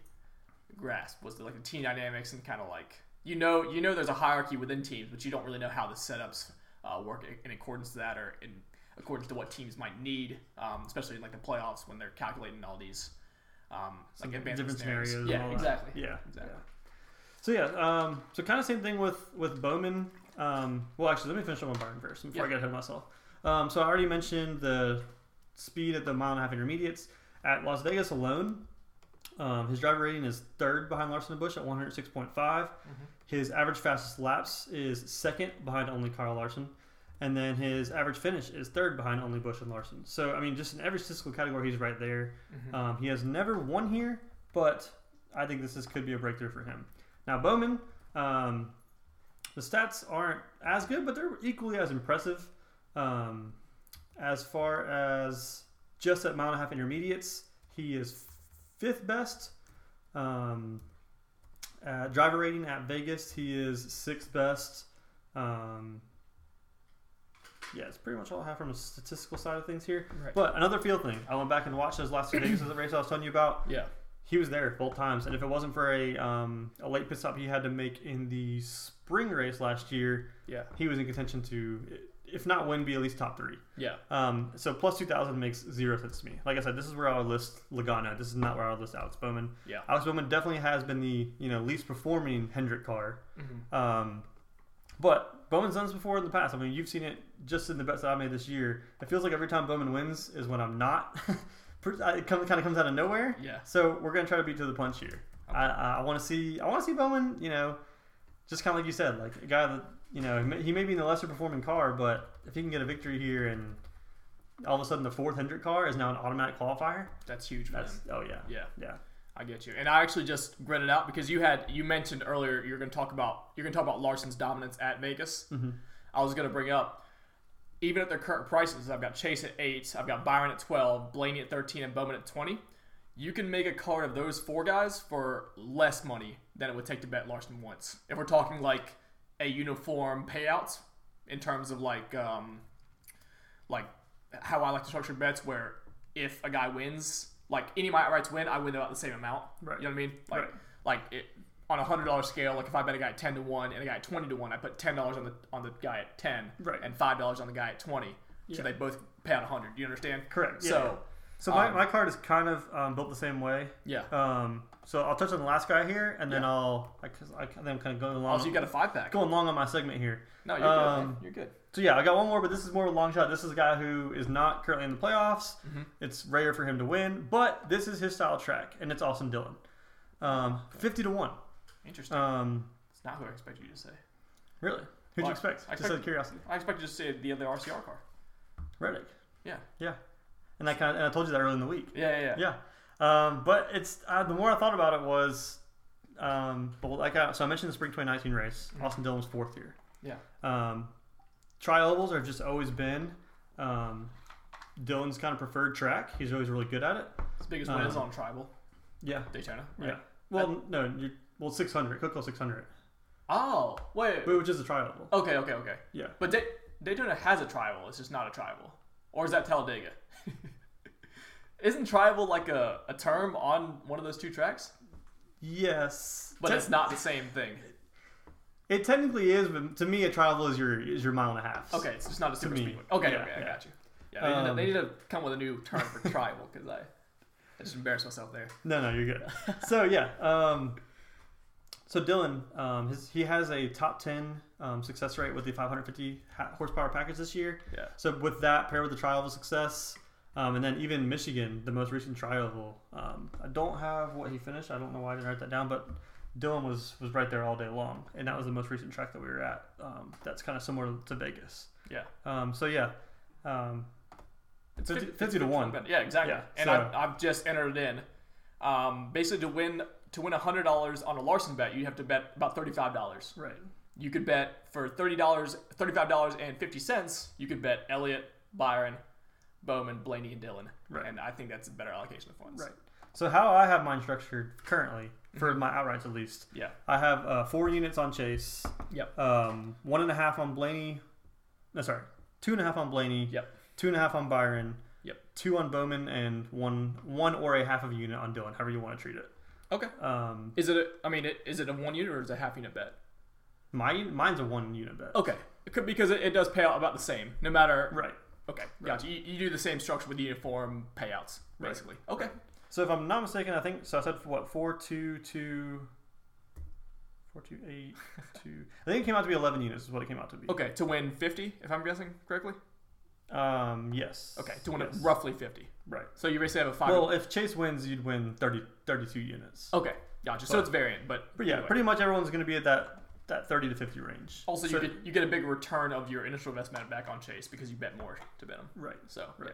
grasped was the, like the team dynamics and kind of like you know you know there's a hierarchy within teams, but you don't really know how the setups uh, work in accordance to that or in accordance to what teams might need, um, especially in like the playoffs when they're calculating all these um, like advanced different scenarios. and Yeah, all that. exactly. Yeah, Exactly. So yeah, um, so kind of same thing with with Bowman. Um, well, actually, let me finish up on Byron first before I get ahead of myself. Um, so I already mentioned the speed at the mile and a half intermediates at Las Vegas alone. Um, his driver rating is third behind Larson and Busch at 106.5. His average fastest laps is second behind only Kyle Larson. And then his average finish is third behind only Busch and Larson. So, I mean, just in every statistical category, he's right there. Mhm. Um, he has never won here, but I think this is, could be a breakthrough for him. Now, Bowman, um, the stats aren't as good, but they're equally as impressive. Um, as far as just at mile and a half intermediates, he is fifth best. Um, uh, driver rating at Vegas, he is sixth best. Um, yeah, it's pretty much all I have from a statistical side of things here. Right. But another field thing, I went back and watched those last two days Vegas race I was telling you about. Yeah. He was there both times, and if it wasn't for a um, a late pit stop he had to make in the spring race last year, Yeah. he was in contention to, if not win, be at least top three. Yeah. Um, so plus two thousand makes zero sense to me. Like I said, this is where I would list Logano. This is not where I would list Alex Bowman. Yeah. Alex Bowman definitely has been the you know least performing Hendrick car. hmm Um, but Bowman's done this before in the past. I mean, you've seen it just in the bets that I made this year. It feels like every time Bowman wins is when I'm not. it kind of comes out of nowhere. Yeah. So we're gonna try to beat to the punch here. Okay. I, I, want to see I want to see Bowman. You know, just kind of like you said, like a guy that you know he may, he may be in the lesser performing car, but if he can get a victory here and all of a sudden the fourth Hendrick car is now an automatic qualifier, That's huge that's oh yeah Yeah. yeah I get you. And I actually just read it out because you had you mentioned earlier you're going to talk about you're going to talk about Larson's dominance at Vegas. Mhm. I was going to bring up even at their current prices, I've got Chase at eight, I've got Byron at twelve, Blaney at thirteen, and Bowman at twenty. You can make a card of those four guys for less money than it would take to bet Larson once. If we're talking like a uniform payout in terms of like um, like how I like to structure bets, where if a guy wins, like any of my outrights win, I win about the same amount. Right. You know what I mean? Like, Right. like it on a hundred dollar scale. Like if I bet a guy at ten to one and a guy at twenty to one, I put ten dollars on the on the guy at ten, Right. and five dollars on the guy at twenty. Yeah. So they both pay out a hundred. Do you understand? correct. Yeah, so so my, um, my card is kind of um, built the same way. yeah. Um, so I'll touch on the last guy here, and then Yeah. I'll because I, think I'm kind of going along Also, you got a five pack. going long on my segment here. No, you're good. Um, Man. You're good. So yeah, I got one more, but this is more of a long shot. This is a guy who is not currently in the playoffs. Mhm. It's rare for him to win, but this is his style track, and it's Austin Dillon. Um, Fifty to one. Interesting. Um, it's not who I expect you to say. really? Who'd Well, you expect? I Just out of curiosity. I expect you to say the other RCR car. Reddick. Yeah. Yeah. And I kind of, and I told you that early in the week. Yeah, yeah, yeah. Yeah. Um, but it's uh, the more I thought about it was, um, but like I, so I mentioned the spring 2019 race. Mhm. Austin Dillon was fourth here. Yeah. Um, tri ovals have just always been um, Dillon's kind of preferred track. He's always really good at it. His biggest win is Um, on Tribal Yeah. Daytona. Yeah. Right? Well, no, you well 600, Coca-Cola 600, Oh, wait. Wait, which is a tri oval. Okay, okay, okay. Yeah. But Day- Daytona has a tribal. It's just not a tribal. Or is that Talladega? Isn't tribal like a, a term on one of those two tracks? Yes, But Te- it's not the same thing. It technically is, but to me, a tri oval is your is your mile and a half. Okay, it's just not a super speedway. Okay, Yeah, okay, I got you. Yeah, they, need to, Um, they need to come with a new term for tribal because I, I just embarrassed myself there. No, no, you're good. so yeah, um, so Dillon, um, his, he has a top ten um, success rate with the 550 horsepower package this year. Yeah. So with that paired with the trial of success, um, and then even Michigan, the most recent tri-oval, um, I don't have what he finished. I don't know why I didn't write that down, but Dillon was was right there all day long, and that was the most recent track that we were at. Um, that's kind of similar to Vegas. Yeah. Um, so yeah, um, It's 50 50 it's to one. Yeah, exactly. Yeah, and so- I've, I've just entered it in. Um, basically, to win to win hundred dollars on a Larson bet, you have to bet about thirty five dollars. right. You could bet for thirty dollars, thirty five dollars and fifty cents. You could bet Elliott, Byron, Bowman, Blaney, and Dillon. Right. And I think that's a better allocation of funds. Right. So how I have mine structured currently, for Mhm. my outrights at least, Yeah. I have uh, four units on Chase. Yep. Um, one and a half on Blaney. No, sorry, two and a half on Blaney. Yep. Two and a half on Byron. Yep. Two on Bowman and one one or a half of a unit on Dillon, however you want to treat it. Okay. Um, Is it? A, I mean, it, is it a one unit or is it a half unit bet? my mine's a one unit bet. Okay. It could, because it, it does pay out about the same, no matter. Right. Okay. Right. Gotcha. You, you do the same structure with uniform payouts, Right. basically. Okay. So if I'm not mistaken, I think so. I said what four two two. Four two eight two. I think it came out to be eleven units. Is what it came out to be. Okay. To win fifty, if I'm guessing correctly. Um. Yes. Okay. To win yes. roughly fifty. Right. So you basically have a five. Well, if Chase wins, you'd win 30, 32 units. okay. Gotcha. so but- it's variant, but But yeah, anyway. pretty much everyone's going to be at that that 30 to 50 range. Also, So- you get you get a big return of your initial investment back on Chase because you bet more to bet them. Right. So Right.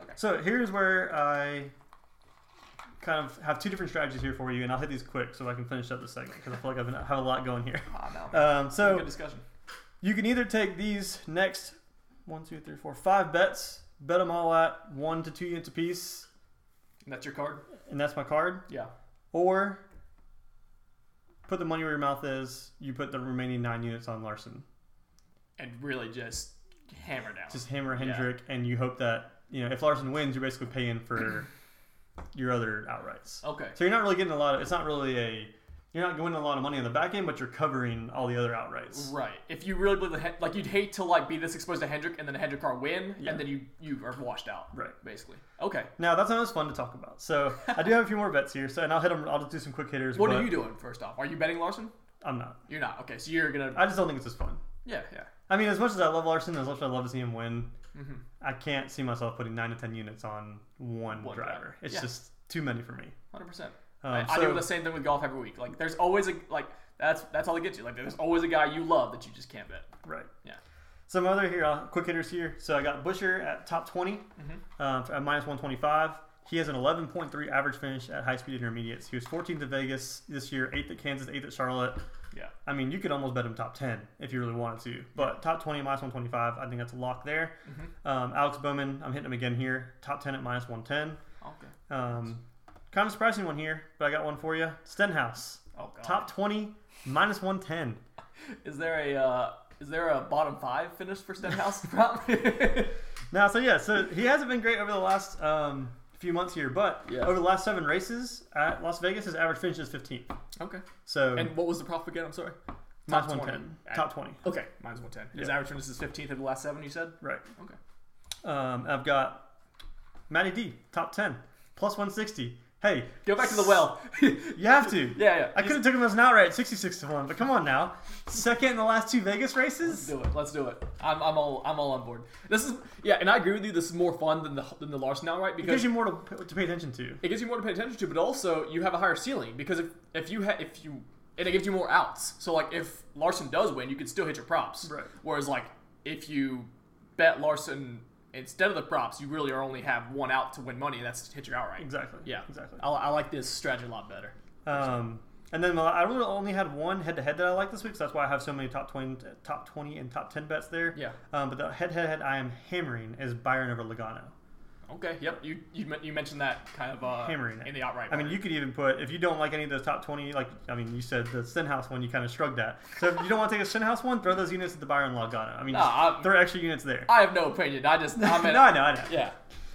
Okay. So here's where I kind of have two different strategies here for you, and I'll hit these quick so I can finish up the segment because I feel like I've been, I have a lot going here. Ah, no. Um, so good discussion. you can either take these next one, two, three, four, five bets bet them all at one to two units apiece, And that's your card. and that's my card. Yeah. Or put the money where your mouth is. You put the remaining nine units on Larson. And really just hammer down. Just hammer. Hendrick, and you hope that you know if Larson wins, you're basically paying for your other outrights. okay. So you're not really getting a lot of. It's not really a. You're not winning a lot of money on the back end, but you're covering all the other outrights. Right. If you really believe the like, you'd hate to like be this exposed to Hendrick and then a Hendrick car win, Yeah. and then you you are washed out. Right. Basically. Okay. Now that's not as fun to talk about. So I do have a few more bets here. So and I'll hit them. I'll just do some quick hitters. What are you doing first off? Are you betting Larson? I'm not. You're not. Okay. So you're gonna. I just don't think it's as fun. yeah. Yeah. I mean, as much as I love Larson, as much as I love to see him win, hmm I can't see myself putting nine to ten units on one, One driver. driver. It's Yeah. just too many for me. Hundred percent. Um, I, I do the same thing with golf every week. Like, there's always a like that's that's all they get you. Like, there's always a guy you love that you just can't bet. Right. Yeah. Some other here, uh, quick hitters here. So I got Buescher at top 20 Mhm. um, at minus 125. He has an 11.3 average finish at high speed intermediates. He was 14th at Vegas this year, 8th at Kansas, 8th at Charlotte. Yeah. I mean, you could almost bet him top 10 if you really wanted to. But top 20 minus 125, I think that's a lock there. Mhm. Um, Alex Bowman, I'm hitting him again here. Top 10 at minus 110. Okay. Um, kind of surprising one here, but I got one for you. Stenhouse, Oh god. top 20 minus 110. Is there a uh, is there a bottom five finish for Stenhouse? Now, so yeah, so he hasn't been great over the last um, few months here, but Yeah. over the last seven races at Las Vegas, his average finish is 15th. okay. So And what was the prop again? I'm sorry. top 110. 20. Top 20. Okay, minus one ten. His Yeah. average finish is 15th of the last seven. You said. Right. Okay. Um, I've got Matty D, top 10, plus 160. Hey, Go back to the well. you have to. yeah. Yeah. I could have him as an outright 66 to 1, but come on now. Second in the last two Vegas Let's races? do it. Let's do it. I'm, I'm all I'm all on board. This is yeah, and I agree with you. This is more fun than the than the Larson outright because It gives you more to, to pay attention to. it gives you more to pay attention to, but also you have a higher ceiling because if if you ha- if you and it gives you more outs. So like if Larson does win, you can still hit your props. Right. Whereas like if you bet Larson instead of the props, you really are only have one out to win money. and That's to hit your outright. Exactly. Yeah. Exactly. I, I like this strategy a lot better. Um, and then I really only had one head to head that I like this week, so that's why I have so many top 20, top 20 and top 10 bets there. Yeah. Um, but the head to head I am hammering is Byron over Logano. Okay. Yep. You you, you mentioned that kind of uh, Hammering it. in the outright. I mean, you could even put, if you don't like any of those top 20, like, I mean, you said the Stenhouse one, you kind of shrugged at. So if you don't want to take a Stenhouse one, throw those units at the Byron Logano. I mean, No, throw extra units there. I have no opinion. I just I'm no, I know, I know. Yeah.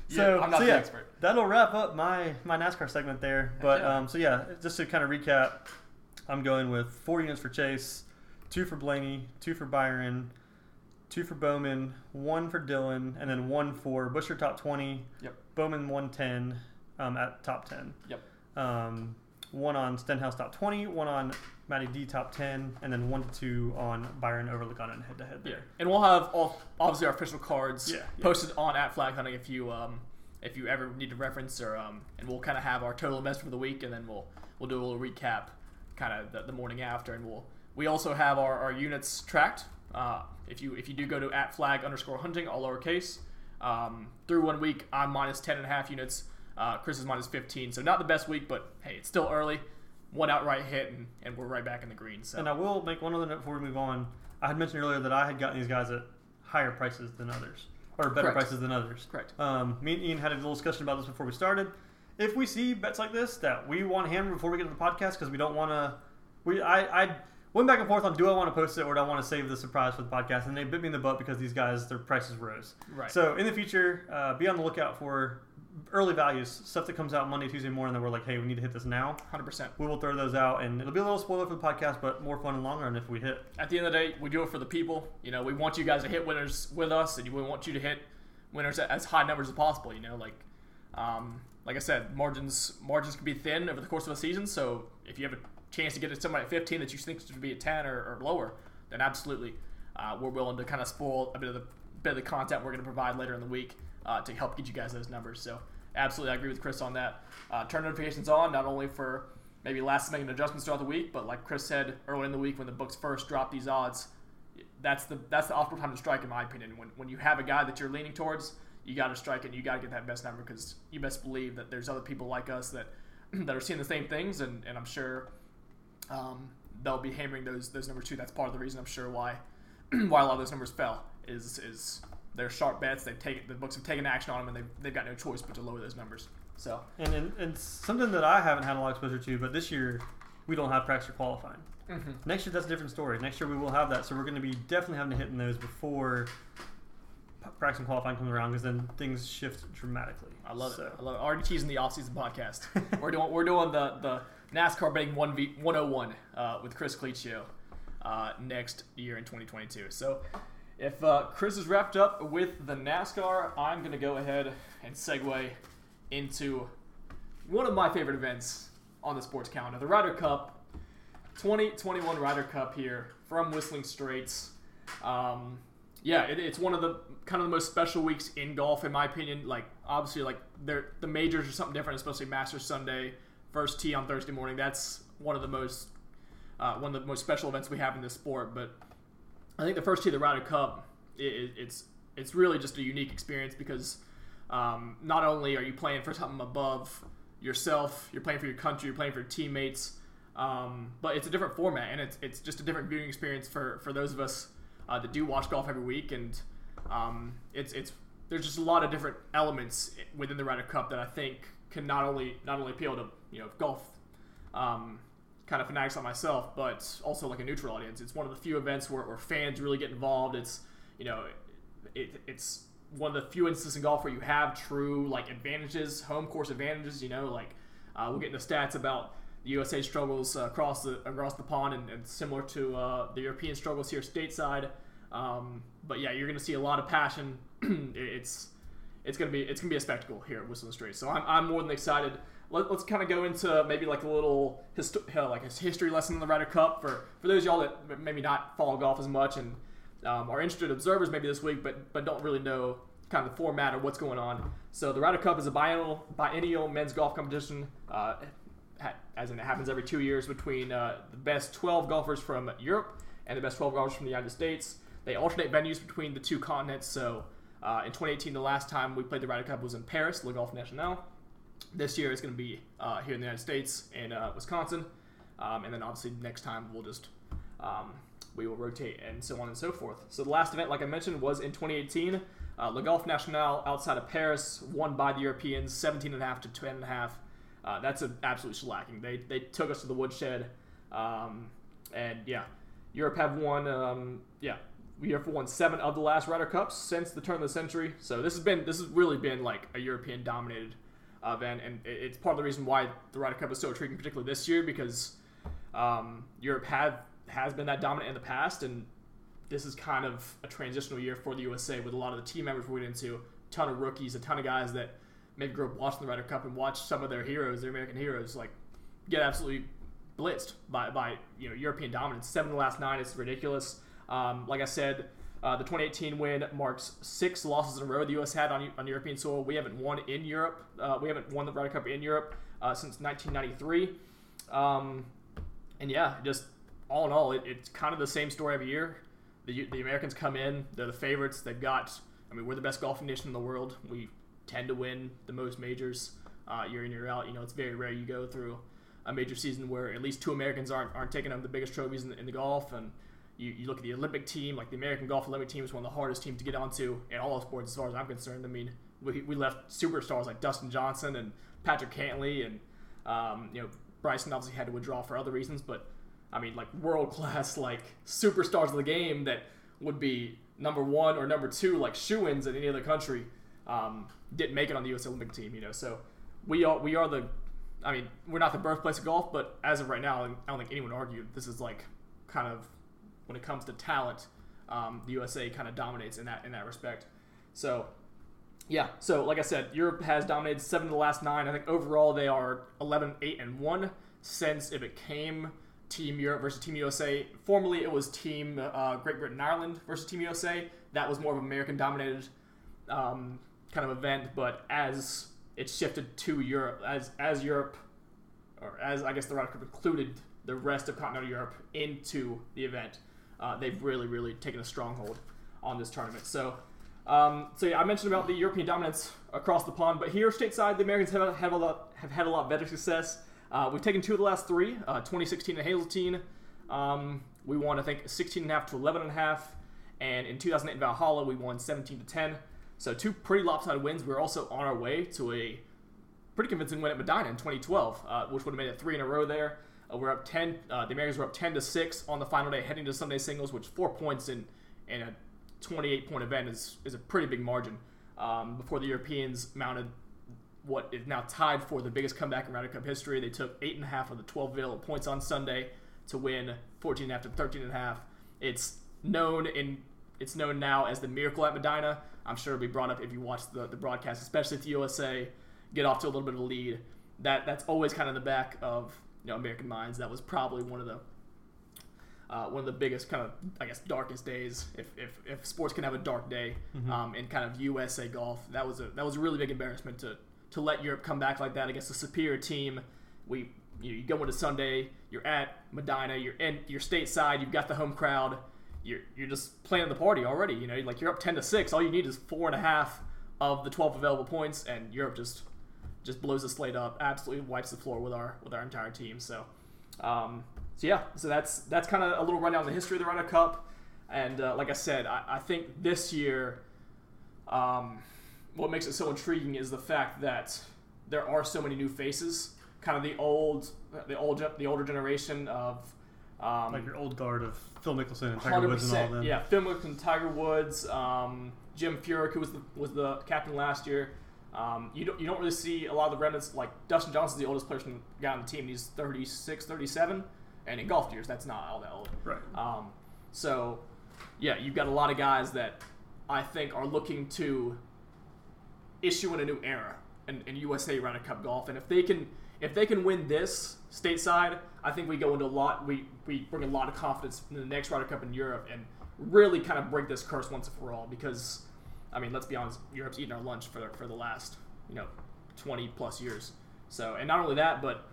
So, yeah, I'm not so the yeah, expert. that'll wrap up my, my NASCAR segment there. But yeah. um, so yeah, just to kind of recap, I'm going with four units for Chase, two for Blaney, two for Byron, two for Bowman, one for Dillon, and then one for Buescher top 20. Yep. Bowman 110 um, at top 10. Yep. Um, one on Stenhouse top 20, one on Matty D top 10, and then one to two on Byron over Logano and head to head Yeah, there. and we'll have all obviously our official cards Yeah, yeah. posted on at Flag Hunting if you um if you ever need to reference or um and we'll kind of have our total investment for the week and then we'll we'll do a little recap kind of the, the morning after and we'll we also have our, our units tracked. Uh, if you if you do go to at Flag underscore Hunting all lowercase um, through one week I'm minus ten and a half units. Uh, Chris is minus 15, so not the best week, but hey, it's still early. One outright hit, and, and we're right back in the green. So And I will make one other note before we move on. I had mentioned earlier that I had gotten these guys at higher prices than others, or better Correct. prices than others. correct. Um, me and Ian had a little discussion about this before we started. If we see bets like this that we want to hammer before we get to the podcast because we don't want to, we I, I went back and forth on do I want to post it or do I want to save the surprise for the podcast, and they bit me in the butt because these guys their prices rose. Right. So in the future, uh, be on the lookout for early values stuff that comes out Monday, Tuesday morning that we're like, hey, we need to hit this now. Hundred percent. We will throw those out, and it'll be a little spoiler for the podcast, but more fun in the long run if we hit. at the end of the day, we do it for the people. You know, we want you guys to hit winners with us, and we want you to hit winners at as high numbers as possible. You know, like, um, like I said, margins margins can be thin over the course of a season. So if you have a chance to get it somebody at 15 that you think should be at 10 or, or lower, then absolutely, uh, we're willing to kind of spoil a bit of the bit of the content we're going to provide later in the week uh, to help get you guys those numbers. So absolutely, I agree with Chris on that. Uh, turn notifications on not only for maybe last minute adjustments throughout the week, but like Chris said early in the week when the books first dropped these odds, that's the that's the optimal time to strike in my opinion. When when you have a guy that you're leaning towards, you got to strike it. and You got to get that best number because you best believe that there's other people like us that that are seeing the same things, and, and I'm sure um, they'll be hammering those those numbers too. That's part of the reason I'm sure why why a lot of those numbers fell is is they're sharp bets. They've taken the books have taken action on them, and they've, they've got no choice but to lower those numbers. So And, and and something that I haven't had a lot of exposure to, but this year we don't have practice or qualifying. mm-hmm. Next year that's a different story. Next year we will have that, so we're going to be definitely having to hit in those before practice and qualifying comes around, because then things shift dramatically. I love So- it. I love it. Already teasing the offseason podcast. we're doing we're doing the the NASCAR betting one v one hundred one uh, with Chris Cliccio uh, next year in 2022. So if uh, Chris is wrapped up with the NASCAR, I'm gonna go ahead and segue into one of my favorite events on the sports calendar, the Ryder Cup. 2021 Ryder Cup here from Whistling Straits. Um, yeah, it, it's one of the kind of the most special weeks in golf, in my opinion. Like obviously, like the majors are something different, especially Masters Sunday, first tee on Thursday morning. That's one of the most uh, one of the most special events we have in this sport. But I think the first tee of the Ryder Cup, it, it, it's it's really just a unique experience because um, not only are you playing for something above yourself, you're playing for your country, you're playing for your teammates, um, but it's a different format and it's, it's just a different viewing experience for, for those of us uh, that do watch golf every week. And um, it's it's there's just a lot of different elements within the Ryder Cup that I think can not only not only appeal to you know golf um, kind of fanatics like myself, but also like a neutral audience. It's one of the few events where, where fans really get involved. It's you know it, it's one of the few instances in golf where you have true like advantages, home course advantages. You know, like uh, we'll get into stats about the USA struggles uh, across the across the pond, and, and similar to uh, the European struggles here stateside. Um, but yeah, you're going to see a lot of passion. it's it's gonna be it's gonna be a spectacle here at Whistling Straits. So I'm, I'm more than excited. Let, us kind of go into maybe like a little histo- like a history lesson in the Ryder Cup for for those y'all that maybe not follow golf as much and um, are interested observers maybe this week, but but don't really know kind of the format or what's going on. So the Ryder Cup is a biennial biennial men's golf competition. Uh, as in it happens every two years between uh, the best 12 golfers from Europe and the best 12 golfers from the United States. They alternate venues between the two continents. So uh, in 2018, the last time we played the Ryder Cup was in Paris, Le Golf National. This year it's going to be uh, here in the United States in uh, Wisconsin, um, and then obviously next time we'll just um, we will rotate and so on and so forth. So the last event, like I mentioned, was in 2018. Uh, Le Golf National outside of Paris, won by the Europeans, 17 and a half to 10.5. Uh, that's an absolute shellacking. They, they took us to the woodshed, um, and yeah, Europe have won. Um, yeah, Europe won seven of the last Ryder Cups since the turn of the century. So this has been this has really been like a European dominated event, and it's part of the reason why the Ryder Cup is so intriguing, particularly this year, because um, Europe have has been that dominant in the past, and this is kind of a transitional year for the USA with a lot of the team members we're getting into, a ton of rookies, a ton of guys that maybe grew up watching the Ryder Cup and watched some of their heroes, their American heroes, like get absolutely blitzed by, by you know European dominance. Seven of the last nine is ridiculous. Um, like I said, uh, the 2018 win marks six losses in a row the U.S. had on, on European soil. We haven't won in Europe. Uh, we haven't won the Ryder Cup in Europe uh, since 1993. Um, and yeah, just all in all, it, it's kind of the same story every year. The, the Americans come in, they're the favorites. They've got, I mean, we're the best golfing nation in the world. We tend to win the most majors uh, year in, year out. You know, it's very rare you go through a major season where at least two Americans aren't, aren't taking home the biggest trophies in the, in the golf. And you, you look at the Olympic team, like the American Golf Olympic team is one of the hardest teams to get onto in all of sports, as far as I'm concerned. I mean, we, we left superstars like Dustin Johnson and Patrick Cantlay, and um, you know Bryson obviously had to withdraw for other reasons, but I mean like world class like superstars of the game that would be number one or number two like shoe-ins in any other country um, didn't make it on the U.S. Olympic team. You know, so we are we are the I mean, we're not the birthplace of golf, but as of right now, I don't think anyone argued this is like kind of when it comes to talent, um, the USA kind of dominates in that in that respect. So, yeah. So, like I said, Europe has dominated seven of the last nine. I think overall they are 11, 8, and one since it became Team Europe versus Team USA. Formerly, it was Team uh, Great Britain Ireland versus Team USA. That was more of an American dominated um, kind of event, but as it shifted to Europe, as as Europe, or as I guess the Ryder Cup included the rest of continental Europe into the event, uh, they've really really taken a stronghold on this tournament. So. Um, so yeah, I mentioned about the European dominance across the pond, but here stateside, the Americans have, have a lot have had a lot better success. Uh, we've taken two of the last three. Uh, 2016 at Hazeltine, um, we won I think 16 and a half to 11 and a half, and in 2008 in Valhalla we won 17 to 10. So two pretty lopsided wins. We are also on our way to a pretty convincing win at Medinah in 2012, uh, which would have made it three in a row there. Uh, we're up 10. Uh, the Americans were up 10 to six on the final day, heading to Sunday singles, which four points in in a 28 point event is is a pretty big margin. Um, before the Europeans mounted what is now tied for the biggest comeback in Ryder Cup history. They took eight and a half of the 12 available points on Sunday to win 14 after 13 and a half. It's known in it's known now as the miracle at Medinah. I'm sure it'll be brought up if you watch the, the broadcast, especially if the USA get off to a little bit of a lead. That that's always kind of the back of you know American minds. That was probably one of the uh, one of the biggest kind of I guess darkest days if, if, if sports can have a dark day Mm-hmm. um, in kind of USA golf. That was a that was a really big embarrassment to to let Europe come back like that against a superior team. We you, know, you go into Sunday, you're at Medinah, you're in you're stateside, you've got the home crowd, you're you're just playing the party already. You know, like you're up ten to six. All you need is four and a half of the twelve available points, and Europe just just blows the slate up, absolutely wipes the floor with our with our entire team. So, um, so yeah, so that's that's kind of a little rundown of the history of the Ryder Cup, and uh, like I said, I, I think this year, um, what makes it so intriguing is the fact that there are so many new faces, kind of the old the old the older generation of. Um, Like your old guard of Phil Mickelson and Tiger Woods and all 100%, them. Yeah, Phil Mickelson, Tiger Woods, um, Jim Furyk, who was the was the captain last year. Um, you don't you don't really see a lot of the remnants like Dustin Johnson's the oldest person guy on the team. He's 36, 37, and in golf years that's not all that old. Right. Um, so, yeah, you've got a lot of guys that I think are looking to issue in a new era in, in USA Ryder Cup golf, and if they can if they can win this stateside, I think we go into a lot. We we bring a lot of confidence in the next Ryder Cup in Europe and really kind of break this curse once and for all. Because, I mean, let's be honest, Europe's eaten our lunch for for the last you know twenty plus years. So, and not only that, but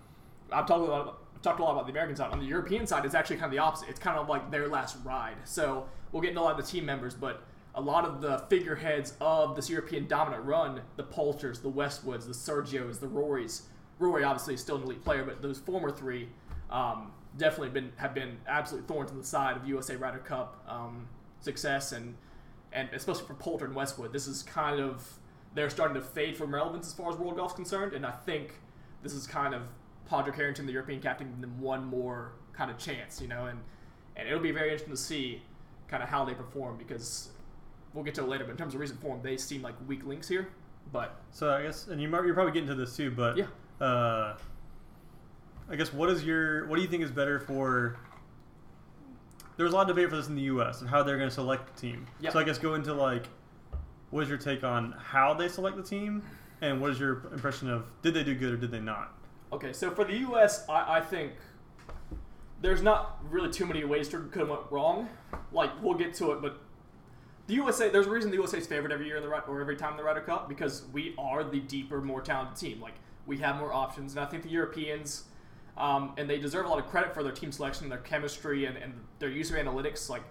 I've talked a lot. About, I've talked a lot about the American side. On the European side, it's actually kind of the opposite. It's kind of like their last ride. So we'll get into a lot of the team members, but a lot of the figureheads of this European dominant run, the Poulters, the Westwoods, the Sergios, the Rorys. Rory obviously is still an elite player, but those former three um, definitely been have been absolute thorns in the side of USA Ryder Cup um, success, and and especially for Poulter and Westwood, this is kind of they're starting to fade from relevance as far as world golf's concerned, and I think this is kind of Padraig Harrington, the European captain, giving them one more kind of chance, you know, and and it'll be very interesting to see kind of how they perform because we'll get to it later. But in terms of recent form, they seem like weak links here. But So I guess, and you might, you're probably getting to this too, but Yeah. uh, I guess what is your what do you think is better for? There's a lot of debate for this in the U.S. and how they're going to select the team. Yeah. So I guess go into like, what is your take on how they select the team, and what is your impression of did they do good or did they not? Okay, so for the U.S., I, I think there's not really too many ways to could have went wrong. Like we'll get to it, but the USA, there's a reason the USA is favored every year in the or every time in the Ryder Cup because we are the deeper, more talented team. Like we have more options, and I think the Europeans, um, and they deserve a lot of credit for their team selection, their chemistry, and, and their use of analytics. Like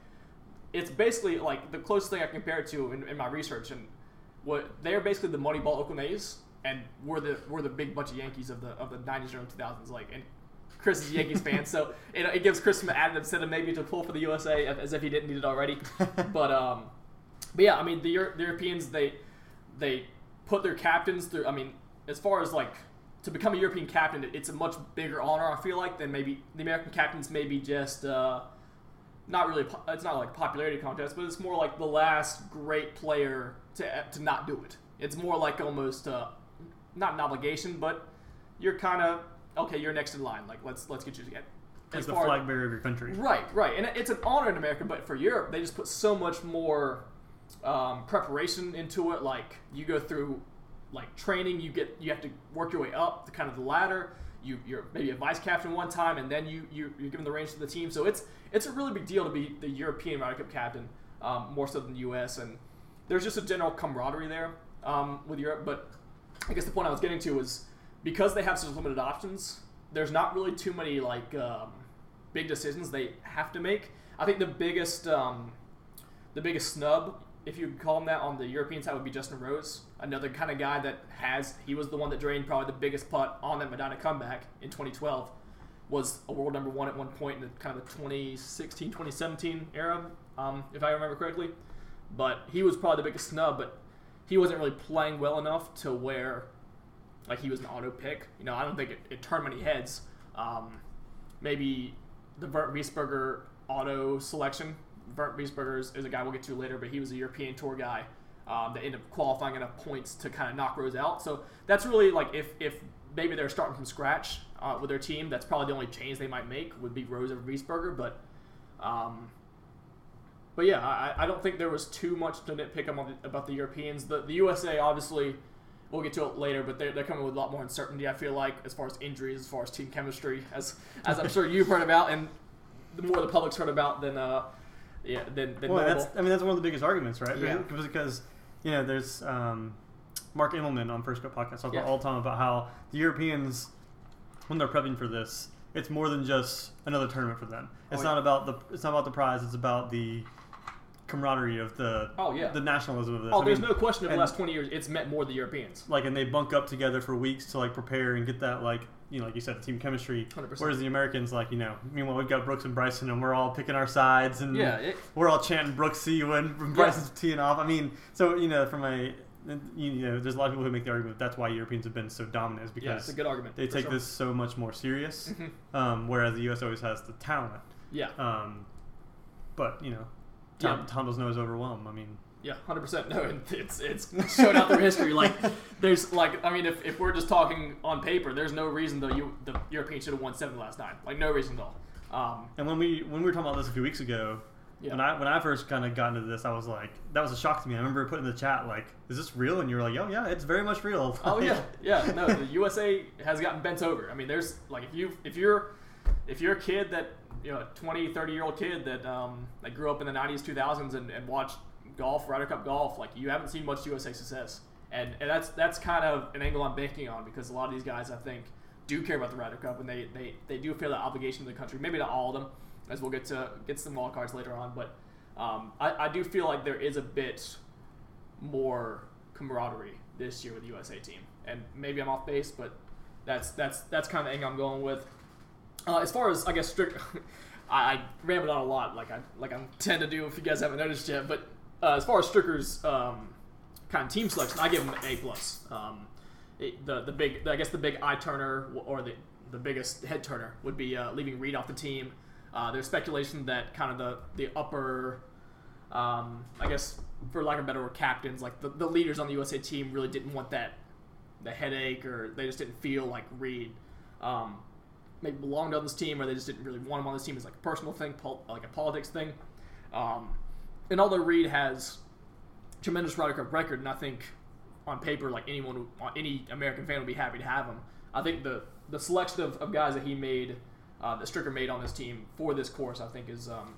it's basically like the closest thing I compare it to in, in my research, and what they're basically the Moneyball Oakland A's, and we're the we're the big bunch of Yankees of the of the '90s and 2000s. Like, and Chris is a Yankees fan, so it, it gives Chris some added incentive maybe to pull for the USA as if he didn't need it already. but um, but yeah, I mean the, Euro- the Europeans they they put their captains through. I mean, as far as like to become a European captain, it's a much bigger honor. I feel like than maybe the American captains. Maybe just uh, not really. It's not like a popularity contest, but it's more like the last great player to to not do it. It's more like almost uh, not an obligation, but you're kind of okay. You're next in line. Like let's let's get you to get. As as the flag bearer of your country. Right, right, and it's an honor in America, but for Europe, they just put so much more um, preparation into it. Like you go through like training, you get you have to work your way up the kind of the ladder. You you're maybe a vice captain one time, and then you you you're given the reins to the team. So it's it's a really big deal to be the European Ryder Cup captain, um, more so than the U.S. And there's just a general camaraderie there um, with Europe. But I guess the point I was getting to was because they have such limited options. There's not really too many like um, big decisions they have to make. I think the biggest um, the biggest snub, if you call him that, on the European side would be Justin Rose, another kind of guy that has he was the one that drained probably the biggest putt on that Medinah comeback in 2012. Was a world number one at one point in the kind of the 2016 2017 era. um, if I remember correctly. But he was probably the biggest snub, but he wasn't really playing well enough to where like he was an auto pick. You know, I don't think it, it turned many heads. Um, maybe the Bernd Wiesberger auto selection. Wiesberger is, a guy we'll get to later, but he was a European Tour guy um, that ended up qualifying enough points to kind of knock Rose out. So that's really like if if maybe they're starting from scratch uh, with their team, that's probably the only change they might make would be Rose over Wiesberger. But um, but yeah, I, I don't think there was too much to nitpick the, about the Europeans. The the USA obviously. We'll get to it later, but they're, they're coming with a lot more uncertainty. I feel like as far as injuries, as far as team chemistry, as as I'm sure you've heard about, and the more the public's heard about than uh, yeah, than, than well, that's I mean that's one of the biggest arguments, right? Yeah. Because, because you know there's um, Mark Immelman on First Cut Podcast talks Yeah. all the time about how the Europeans when they're prepping for this, it's more than just another tournament for them. It's Oh, not about the it's not about the prize. It's about the camaraderie of the Oh, yeah. the nationalism of this. Oh, I there's mean, no question of the last 20 years, it's meant more the Europeans. like and they bunk up together for weeks to like prepare and get that like you know like you said team chemistry 100%. whereas the americans like you know meanwhile we've got brooks and bryson and we're all picking our sides and Yeah, it- we're all chanting brooks see you when when bryson's teeing off i mean so you know from a you know there's a lot of people who make the argument that's why europeans have been so dominant is Yeah, it's because a good argument. they take sure. this so much more serious Mhm. um, whereas the us always has the talent Yeah, um, but you know Tom, Yeah. Tom doesn't his overwhelm i mean yeah, 100%. No, it's it's shown out through history. Like, there's like, I mean, if, if we're just talking on paper, there's no reason the U, the Europeans should have won seven last night. Like, no reason at all. Um, And when we when we were talking about this a few weeks ago, Yeah. when I when I first kind of got into this, I was like, that was a shock to me. I remember putting in the chat like, "Is this real?" And you were like, "Oh yeah, it's very much real." Oh yeah, yeah. No, the USA has gotten bent over. I mean, there's like if you if you're if you're a kid that you know, a 20, 30 year old kid that um that grew up in the 90s, 2000s, and, and watched golf, Ryder Cup golf, like you haven't seen much USA success, and, and that's that's kind of an angle I'm banking on because a lot of these guys I think do care about the Ryder Cup and they they, they do feel that obligation to the country. Maybe not all of them, as we'll get to get some wild cards later on, but um, I, I do feel like there is a bit more camaraderie this year with the USA team. And maybe I'm off base, but that's that's that's kind of the angle I'm going with. Uh, as far as I guess strict, I, I on a lot, like I like I tend to do if you guys haven't noticed yet. But uh, as far as Stricker's um, kind of team selection, I give him an A plus. Um, the the big I guess the big eye turner or the the biggest head turner would be uh, leaving Reed off the team. Uh, there's speculation that kind of the the upper um, I guess for lack of a better word, captains, like the, the leaders on the USA team really didn't want that the headache or they just didn't feel like Reed um, maybe belonged on this team or they just didn't really want him on this team as like a personal thing, pol- like a politics thing. Um, and although Reed has tremendous Ryder Cup record, and I think on paper, like anyone, any American fan would be happy to have him. I think the the selection of, of guys that he made, uh, that Stricker made on this team for this course, I think is um,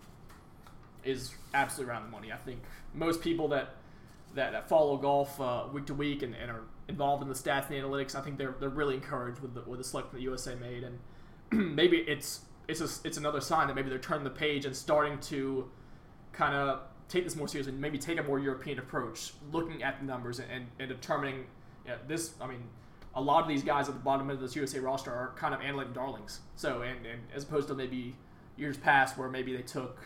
is absolutely around the money. I think most people that that, that follow golf uh, week to week and, and are involved in the stats and the analytics, I think they're, they're really encouraged with the, with the selection the USA made, and maybe it's it's a, it's another sign that maybe they're turning the page and starting to kind of take this more seriously, maybe take a more European approach, looking at the numbers and, and, and determining this. I mean, a lot of these guys at the bottom end of this USA roster are kind of analytic darlings. So, and, and as opposed to maybe years past where maybe they took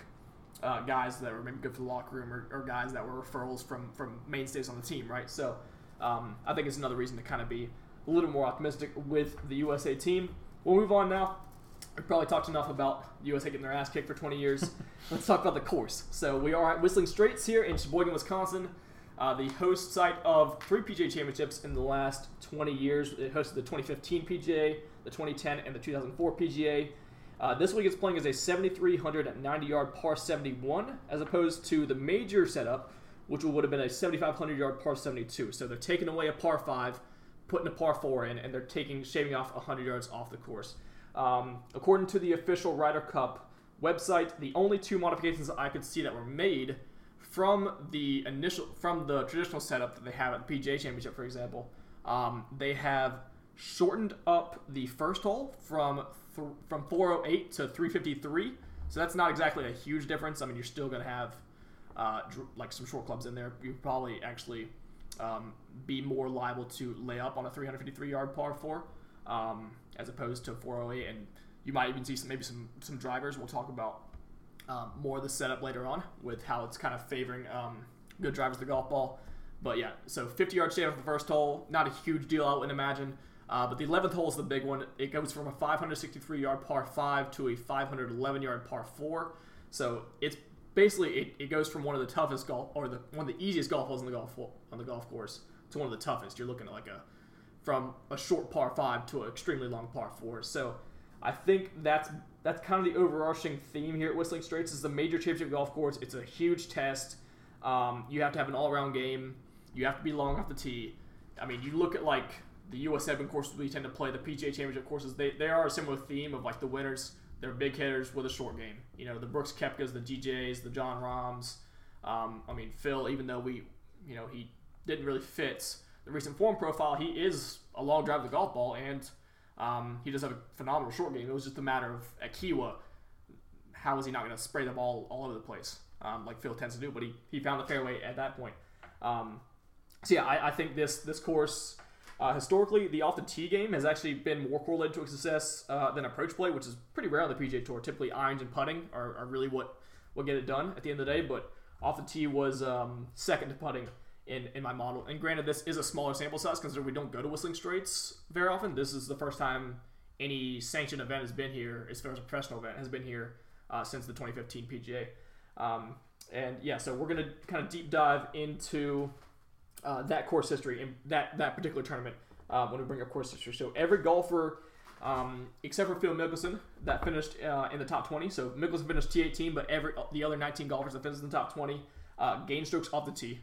uh, guys that were maybe good for the locker room or, or guys that were referrals from from mainstays on the team, right? So, um, I think it's another reason to kind of be a little more optimistic with the USA team. We'll move on now. We probably talked enough about the USA getting their ass kicked for 20 years. Let's talk about the course. So we are at Whistling Straits here in Sheboygan, Wisconsin, uh, the host site of three PGA championships in the last 20 years. It hosted the 2015 PGA, the 2010, and the 2004 PGA. Uh, this week it's playing as a 7,390 yard par 71, as opposed to the major setup, which would have been a 7,500 yard par 72. So they're taking away a par 5, putting a par 4 in, and they're taking shaving off 100 yards off the course. Um, according to the official Ryder Cup website, the only two modifications I could see that were made from the initial from the traditional setup that they have at the PGA Championship, for example, um, they have shortened up the first hole from th- from 408 to 353. So that's not exactly a huge difference. I mean, you're still going to have uh, dr- like some short clubs in there. You probably actually um, be more liable to lay up on a 353 yard par four um, as opposed to 408, and you might even see some maybe some some drivers. We'll talk about um, more of the setup later on with how it's kind of favoring um, good drivers the golf ball. But yeah, so 50 yard shave off the first hole, not a huge deal, I wouldn't imagine. Uh, but the 11th hole is the big one. It goes from a 563 yard par 5 to a 511 yard par 4. So it's basically it, it goes from one of the toughest golf or the one of the easiest golf holes on the golf on the golf course to one of the toughest. You're looking at like a from a short par 5 to an extremely long par 4. So I think that's that's kind of the overarching theme here at Whistling Straits is the major championship golf course. It's a huge test. Um, you have to have an all-around game. You have to be long off the tee. I mean, you look at like the US Open courses we tend to play, the PGA Championship courses. They, they are a similar theme of like the winners. They're big hitters with a short game. You know, the Brooks Koepkas, the DJs, the Jon Rahms. Um, I mean, Phil. Even though we, you know, he didn't really fit the recent form profile, he is a long drive of the golf ball and um, he does have a phenomenal short game. It was just a matter of at Kiawah, how is he not going to spray the ball all over the place um, like Phil tends to do? But he, he found the fairway at that point. Um, so yeah, I, I, think this this course uh, historically the off the tee game has actually been more correlated to success uh, than approach play, which is pretty rare on the PGA Tour. Typically, irons and putting are, are really what what get it done at the end of the day. But off the tee was um, second to putting in, in my model. And granted, this is a smaller sample size considering we don't go to Whistling Straits very often. This is the first time any sanctioned event has been here, as far as a professional event, has been here uh, since the 2015 PGA. Um, and yeah, so we're going to kind of deep dive into uh, that course history in that, that particular tournament uh, when we bring up course history. So every golfer, um, except for Phil Mickelson, that finished uh, in the top 20. So Mickelson finished T18, but every the other 19 golfers that finished in the top 20 uh, gained strokes off the tee.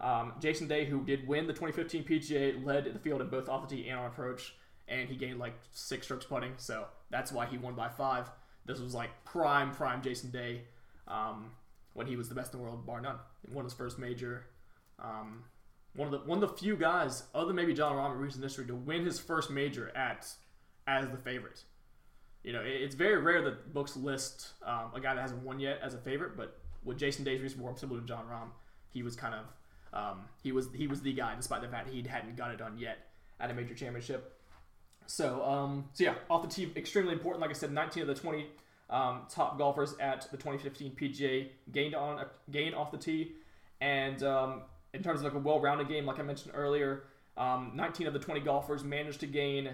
Um, Jason Day, who did win the 2015 PGA, led the field in both off the tee and on approach, and he gained like six strokes putting, so that's why he won by five. This was like prime, prime Jason Day um, when he was the best in the world, bar none. Won his first major. Um, one of the one of the few guys, other than maybe Jon Rahm in recent history, to win his first major at as the favorite. You know, it's very rare that books list um, a guy that hasn't won yet as a favorite, but with Jason Day's recent form, similar to Jon Rahm, he was kind of um, he was he was the guy, despite the fact he hadn't got it done yet at a major championship. So um, so yeah, off the tee, extremely important. Like I said, 19 of the 20 um, top golfers at the 2015 PGA gained on gained off the tee, and um, in terms of like a well-rounded game, like I mentioned earlier, um, 19 of the 20 golfers managed to gain.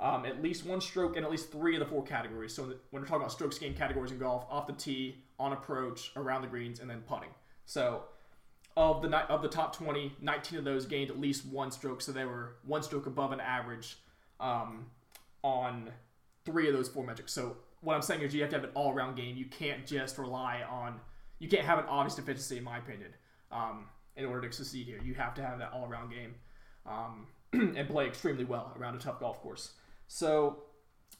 Um, at least one stroke in at least three of the four categories. So when we're talking about strokes gained categories in golf, off the tee, on approach, around the greens, and then putting. So of the of the top 20, 19 of those gained at least one stroke, so they were one stroke above an average um, on three of those four metrics. So what I'm saying is you have to have an all around game. You can't just rely on you can't have an obvious deficiency, in my opinion, um, in order to succeed here. You have to have that all around game um, and play extremely well around a tough golf course. So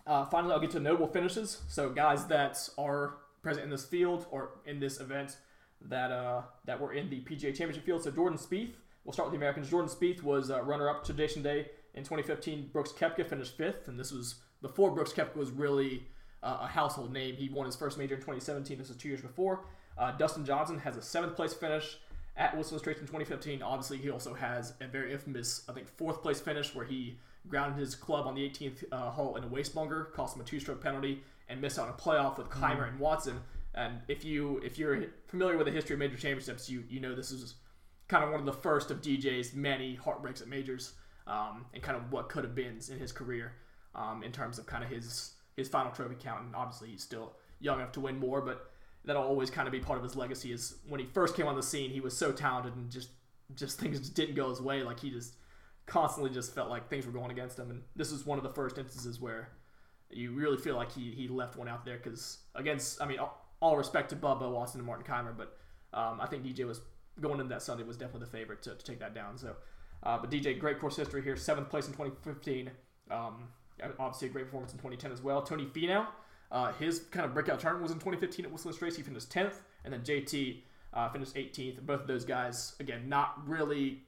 uh, finally, I'll get to notable finishes. So guys that are present in this field or in this event that uh, that were in the PGA Championship field. So Jordan Spieth, we'll start with the Americans. Jordan Spieth was uh, runner-up to Jason Day in 2015. Brooks Koepka finished fifth, and this was before Brooks Koepka was really uh, a household name. He won his first major in 2017. This was two years before. Uh, Dustin Johnson has a seventh place finish at Whistling Straits in 2015. Obviously, he also has a very infamous, I think, fourth place finish where he grounded his club on the 18th uh, hole in a waste bunker, cost him a two-stroke penalty, and missed out on a playoff with Kaymer mm. and Watson. And if you if you're familiar with the history of major championships, you you know this is kind of one of the first of DJ's many heartbreaks at majors, um, and kind of what could have been in his career um, in terms of kind of his his final trophy count. And obviously, he's still young enough to win more, but that'll always kind of be part of his legacy. Is when he first came on the scene, he was so talented and just just things just didn't go his way. Like he just constantly just felt like things were going against him. And this is one of the first instances where you really feel like he, he left one out there because against I mean all respect to Bubba Watson and Martin Kaymer, but um, I think DJ was going into that Sunday was definitely the favorite to, to take that down. So, uh, but DJ, great course history here, seventh place in 2015. Um, obviously, a great performance in 2010 as well. Tony Finau, uh, his kind of breakout tournament was in 2015 at Whistling Straits. He finished 10th, and then JT uh, finished 18th. Both of those guys, again, not really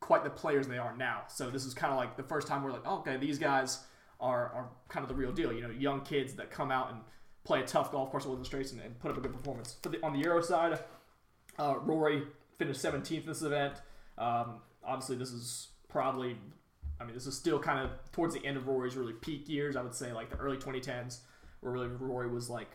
quite the players they are now. So this is kind of like the first time we're like, oh, okay, these guys are, are kind of the real deal. You know, young kids that come out and play a tough golf course at Straits and, put up a good performance. For the, on the Euro side, uh, Rory finished 17th in this event. Um, obviously, this is probably, I mean, this is still kind of towards the end of Rory's really peak years. I would say like the early 2010s, where really Rory was like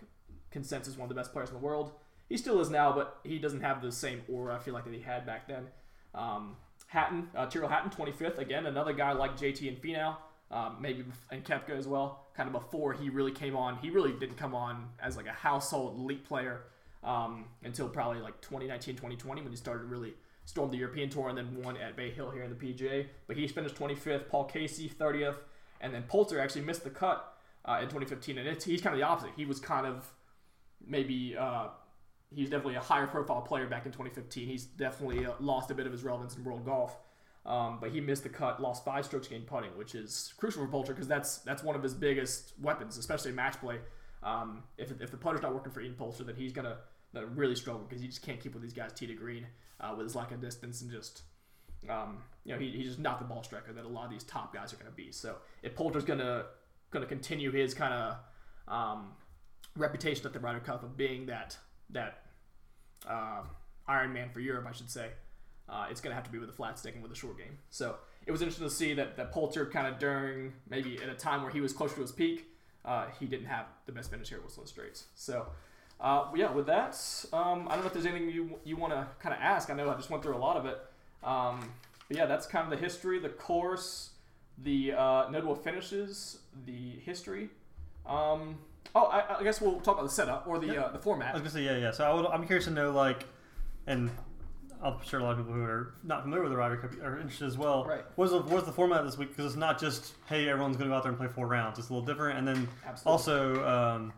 consensus one of the best players in the world. He still is now, but he doesn't have the same aura I feel like that he had back then. Um, Hatton, uh, Tyrrell Hatton, 25th. Again, another guy like JT and Finau, um, maybe and Koepka as well. Kind of before he really came on. He really didn't come on as like a household elite player um, until probably like 2019, 2020 when he started really storm the European Tour and then won at Bay Hill here in the PGA. But he finished 25th. Paul Casey 30th, and then Poulter actually missed the cut uh, in 2015, and it's, he's kind of the opposite. He was kind of maybe uh, he's definitely a higher profile player back in 2015. He's definitely uh, lost a bit of his relevance in world golf. Um, but he missed the cut, lost five strokes gained putting, which is crucial for Poulter because that's that's one of his biggest weapons, especially in match play. Um, if, if the putter's not working for Ian Poulter, then he's gonna really struggle because he just can't keep with these guys tee to green uh, with his lack of distance and just um, you know he, he's just not the ball striker that a lot of these top guys are gonna be. So if Poulter's gonna gonna continue his kind of um, reputation at the Ryder Cup of being that that uh, Iron Man for Europe, I should say uh, it's going to have to be with a flat stick and with a short game. So it was interesting to see that, that Poulter kind of during maybe at a time where he was closer to his peak, uh, he didn't have the best finish here at Whistling Straits. So uh, yeah, with that, um, I don't know if there's anything you you want to kind of ask. I know I just went through a lot of it. Um, but yeah, that's kind of the history, the course, the uh, notable finishes, the history. Um, oh, I, I, guess we'll talk about the setup or the Yeah. uh, the format. I was gonna say yeah, yeah. So I would, I'm curious to know like, and I'm sure a lot of people who are not familiar with the Ryder Cup are interested as well. Right. What's the what's the format this week? Because it's not just hey everyone's gonna go out there and play four rounds. It's a little different. And then Absolutely. also, um,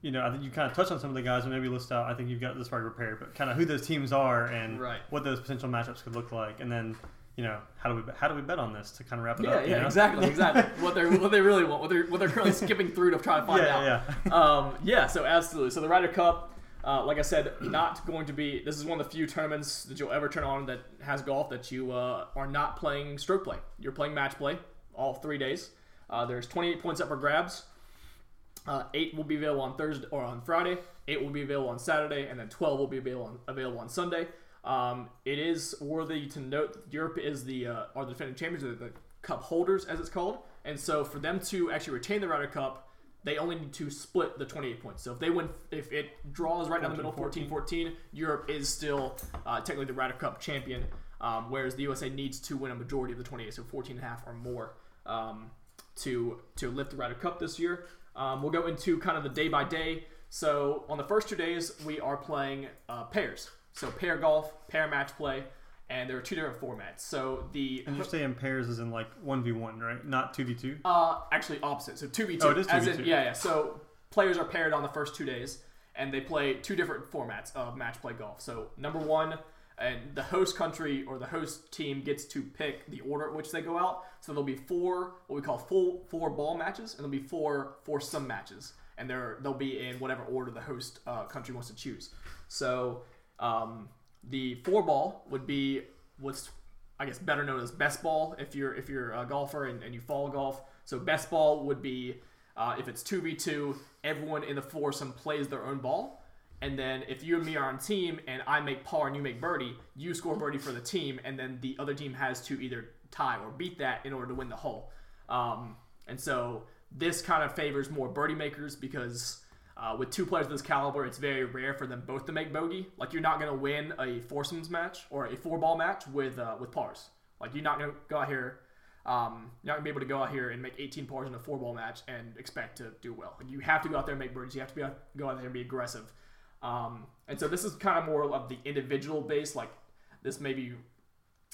you know, I think you kind of touched on some of the guys, and maybe list out. I think you've got this already prepared, but kind of who those teams are and Right. what those potential matchups could look like, and then. You know how do we how do we bet on this to kind of wrap it Yeah, up? you yeah, know? exactly, exactly. what they what they really want, what they're what they're currently skipping through to try to find out. yeah, yeah. Um, yeah, so absolutely. So the Ryder Cup, uh, like I said, not going to be. This is one of the few tournaments that you'll ever turn on that has golf that you uh, are not playing stroke play. You're playing match play all three days. Uh, there's 28 points up for grabs. Uh, eight will be available on Thursday or on Friday. Eight will be available on Saturday, and then 12 will be available on, available on Sunday. Um, it is worthy to note that Europe is the uh, are the defending champions, or the cup holders, as it's called, and so for them to actually retain the Ryder Cup, they only need to split the 28 points. So if they win, if it draws right down the middle, 14-14, Europe is still uh, technically the Ryder Cup champion, um, whereas the USA needs to win a majority of the 28, so 14 and a half or more um, to to lift the Ryder Cup this year. Um, we'll go into kind of the day by day. So on the first two days, we are playing uh, pairs. So pair golf, pair match play, and there are two different formats. So the And you're saying pairs is in like one v one, right? Not two v two. uh, actually opposite. So two v two. Oh, it is 2v2. yeah, yeah. So players are paired on the first two days, and they play two different formats of match play golf. So number one, and the host country or the host team gets to pick the order at which they go out. So there'll be four what we call full four ball matches, and there'll be four four some matches, and they're they'll be in whatever order the host uh, country wants to choose. So um, the four ball would be what's I guess better known as best ball if you're if you're a golfer and, and you follow golf. So best ball would be uh, if it's two v two, everyone in the foursome plays their own ball, and then if you and me are on team and I make par and you make birdie, you score birdie for the team, and then the other team has to either tie or beat that in order to win the hole. Um, and so this kind of favors more birdie makers because uh, with two players of this caliber, it's very rare for them both to make bogey. Like you're not going to win a foursomes match or a four ball match with uh, with pars. Like you're not going to go out here. Um, you're not gonna be able to go out here and make 18 pars in a four ball match and expect to do well. Like you have to go out there and make birdies. You have to out, go out there and be aggressive. Um, and so this is kind of more of the individual base. Like this maybe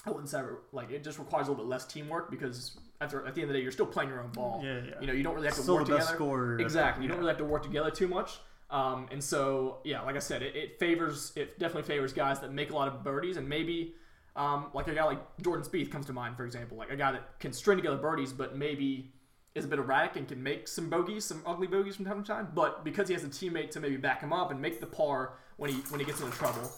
I wouldn't say like it just requires a little bit less teamwork because after at the end of the day you're still playing your own ball. Yeah, yeah. You know you don't really have to Still work the best together. scorer. Exactly. You Yeah. don't really have to work together too much. Um, and so, yeah, like I said, it, it favors, it definitely favors guys that make a lot of birdies and maybe, um, like a guy like Jordan Spieth comes to mind, for example, like a guy that can string together birdies, but maybe is a bit erratic and can make some bogeys, some ugly bogeys from time to time. But because he has a teammate to maybe back him up and make the par when he when he gets into trouble,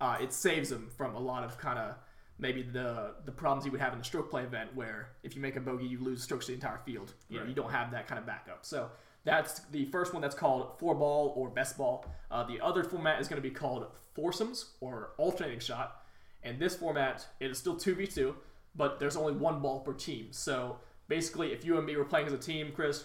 uh, it saves him from a lot of kind of maybe the the problems you would have in the stroke play event where if you make a bogey you lose strokes to the entire field. You know you don't have that kind of backup. So that's the first one that's called four ball or best ball. Uh, the other format is going to be called foursomes or alternating shot. And this format it is still 2v2 but there's only one ball per team. So basically if you and me were playing as a team chris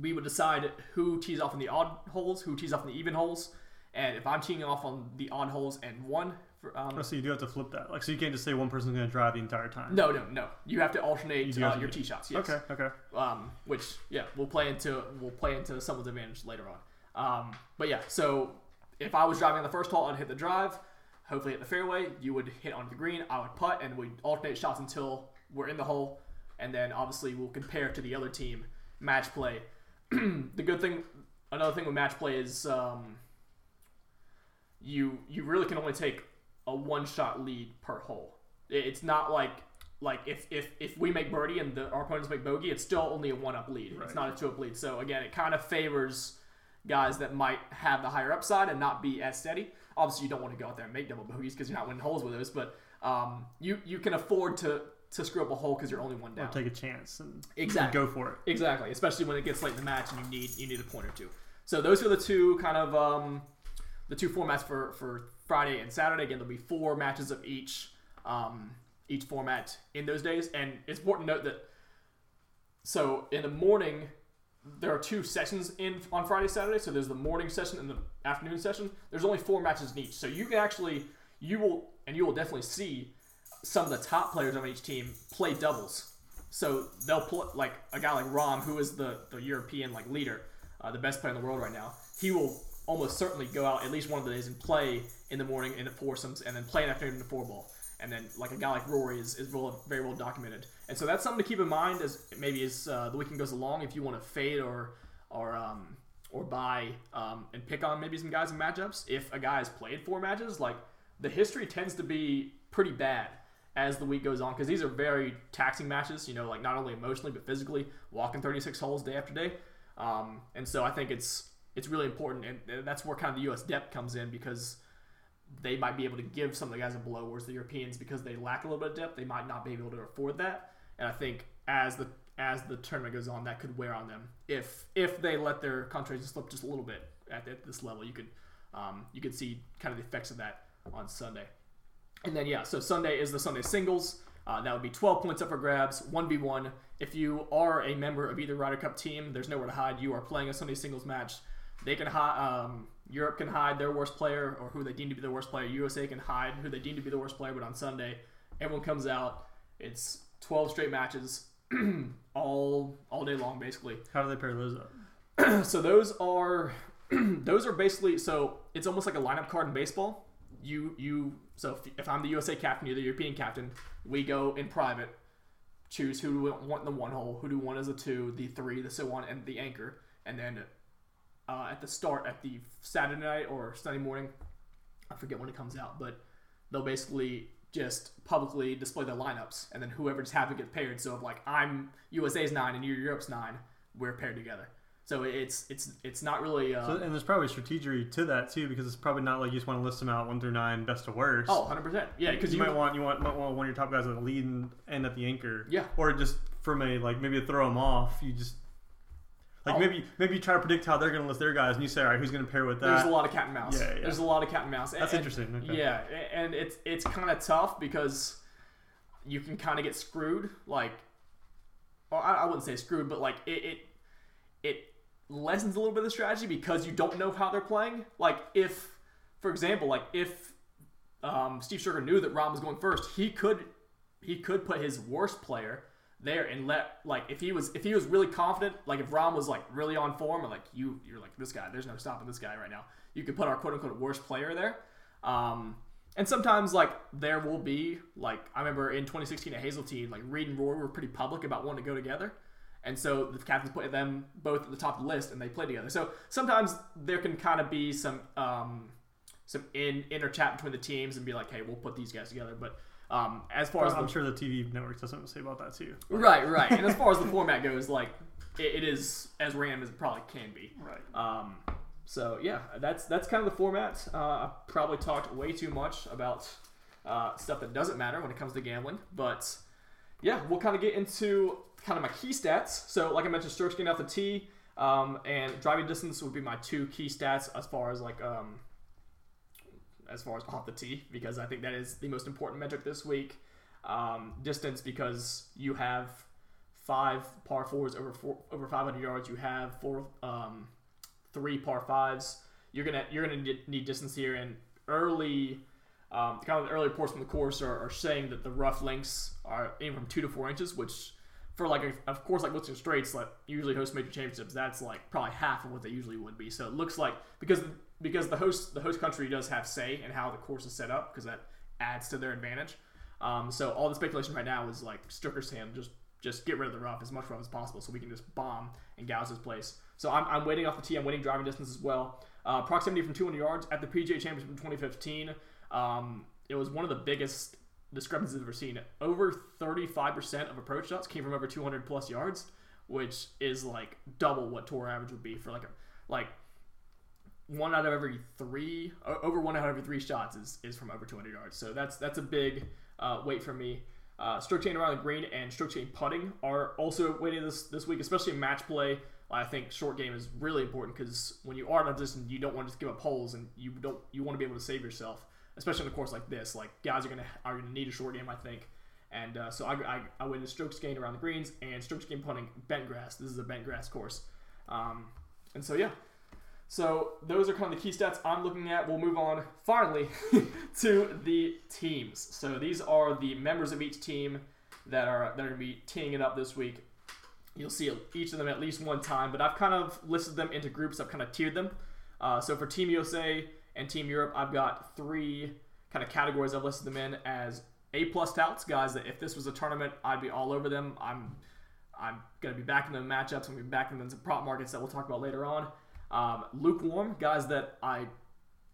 we would decide who tees off in the odd holes, who tees off in the even holes, and if I'm teeing off on the odd holes and one, for, um, Oh, so you do have to flip that. Like, so you can't just say one person's going to drive the entire time. no, no, no, you have to alternate You uh, your tee shots. Yes. Okay, okay. um, which yeah, we'll play into we'll play into someone's advantage later on. Um, but yeah, so if I was driving on the first hole, I'd hit the drive, hopefully hit the fairway. You would hit onto the green. I would putt, and we'd alternate shots until we're in the hole, and then obviously we'll compare to the other team match play. the good thing, another thing with match play is um, you you really can only take a one shot lead per hole. It's not like like if if if we make birdie and the, our opponents make bogey, it's still only a one up lead. It's not a two up lead. So again, it kind of favors guys that might have the higher upside and not be as steady. Obviously, you don't want to go out there and make double bogeys because you're not winning holes with those. But um, you you can afford to to screw up a hole because you're only one Or down. take a chance and Exactly. go for it. Exactly, especially when it gets late in the match and you need you need a point or two. So those are the two kind of um, the two formats for for Friday and Saturday. Again, there'll be four matches of each um, each format in those days, and it's important to note that. So in the morning, there are two sessions in on Friday Saturday. So there's the morning session and the afternoon session. There's only four matches in each, so you can actually you will and you will definitely see some of the top players on each team play doubles. So they'll play like a guy like Rahm, who is the, the European like leader, uh, the best player in the world right now. He will almost certainly go out at least one of the days and play in the morning in the foursomes, and then play in the afternoon in the four ball. And then like a guy like Rory is, is well, very well documented. And so that's something to keep in mind as maybe as uh, the weekend goes along. If you want to fade or or um, or buy um, and pick on maybe some guys in matchups, if a guy has played four matches, like the history tends to be pretty bad as the week goes on because these are very taxing matches. You know, like not only emotionally but physically, walking 36 holes day after day. Um, and so I think it's it's really important, and that's where kind of the U.S. depth comes in because they might be able to give some of the guys a blow, whereas the Europeans, because they lack a little bit of depth, they might not be able to afford that. And I think as the as the tournament goes on, that could wear on them if if they let their concentration slip just a little bit at, at this level. You could um, you could see kind of the effects of that on Sunday. And then yeah, so Sunday is the Sunday singles. Uh, that would be 12 points up for grabs, 1v1. If you are a member of either Ryder Cup team, there's nowhere to hide. You are playing a Sunday singles match. They can hide. Um, Europe can hide their worst player or who they deem to be the worst player. USA can hide who they deem to be the worst player. But on Sunday, everyone comes out. It's 12 straight matches, all all day long, basically How do they pair those up? so those are those are basically so it's almost like a lineup card in baseball. You you so if, if I'm the USA captain, you're the European captain. We go in private, choose who do we want in the one hole, who do we want as a two, the three, the so on, and the anchor, and then uh, at the start at the Saturday night or Sunday morning, I forget when it comes out, but they'll basically just publicly display their lineups, and then whoever just happens to get paired. So if like I'm USA's nine and you're Europe's nine, we're paired together. So it's it's it's not really. Uh, So, and there's probably strategy to that too, because it's probably not like you just want to list them out one through nine, best to worst. oh, 100 percent. Yeah, because you, you, might want you want, might want one of your top guys at the lead and, and at the anchor. Yeah. Or just from a like maybe throw them off, you just like Oh. maybe maybe you try to predict how they're going to list their guys, and you say, all right, who's going to pair with that? there's a lot of cat and mouse. Yeah, yeah. There's a lot of cat and mouse. That's And- interesting. Okay. Yeah, and it's it's kind of tough because you can kind of get screwed. Like, well, I, I wouldn't say screwed, but like it, it it lessens a little bit of the strategy because you don't know how they're playing. Like if, for example, like if um, Steve Sugar knew that Rahm was going first, he could he could put his worst player there and let like if he was if he was really confident, like if Rahm was like really on form, and like you you're like this guy, there's no stopping this guy right now. You could put our quote unquote worst player there. Um, and sometimes like there will be like I remember in 2016 at Hazeltine, like Reed and Rory were pretty public about wanting to go together. And so the captains put them both at the top of the list, and they play together. So sometimes there can kind of be some um, some in inner chat between the teams and be like, hey, we'll put these guys together. But um, as far as I'm the, sure the TV networks something to say about that too. right, right, and as far as the format goes, like it, it is as random as it probably can be. Right. Um, so yeah, that's that's kind of the format. Uh, I probably talked way too much about uh, stuff that doesn't matter when it comes to gambling, but yeah, we'll kind of get into kind of my key stats. So like I mentioned, strokes getting off the tee um, and driving distance would be my two key stats as far as like um, as far as off the tee because I think that is the most important metric this week. Um, distance because you have five par fours over four, over 500 yards. You have four, um, three par fives. You're gonna you're gonna need, distance here, and early. Um, kind of the early reports from the course are, are saying that the rough links are anywhere from two to four inches, which for like a, of course like Whistling Straits like usually host major championships that's like probably half of what they usually would be so it looks like because because the host the host country does have say in how the course is set up because that adds to their advantage. Um, so all the speculation right now is like Stricker's hand just just get rid of the rough as much rough as possible so we can just bomb and gouge his place. So I'm, I'm weighting off the tee I'm weighting driving distance as well. Uh, proximity from 200 yards at the PGA Championship in 2015 um, it was one of the biggest discrepancies I've ever seen. Over 35% of approach shots came from over 200 plus yards, which is like double what tour average would be for like a like one out of every three over one out of every three shots is, is from over 200 yards. So that's that's a big uh, weight for me. Uh, strokes gained around the green and strokes gained putting are also weighting this this week, especially in match play. I think short game is really important because when you are in a you don't want to just give up holes, and you don't you want to be able to save yourself especially in a course like this. Like guys are gonna are gonna need a short game, I think. And uh, so I, I, I went to strokes gained around the greens and strokes gained putting bent grass. This is a bent grass course. Um, and so yeah, so those are kind of the key stats I'm looking at. We'll move on finally to the teams. So these are the members of each team that are that are gonna be teeing it up this week. You'll see each of them at least one time, but I've kind of listed them into groups. I've kind of tiered them. Uh, so for Team USA, and Team Europe, I've got three kind of categories I've listed them in as A plus touts, guys that if this was a tournament, I'd be all over them. I'm I'm gonna be backing them in matchups. I'm gonna be backing them in some prop markets that we'll talk about later on. Um, lukewarm guys that I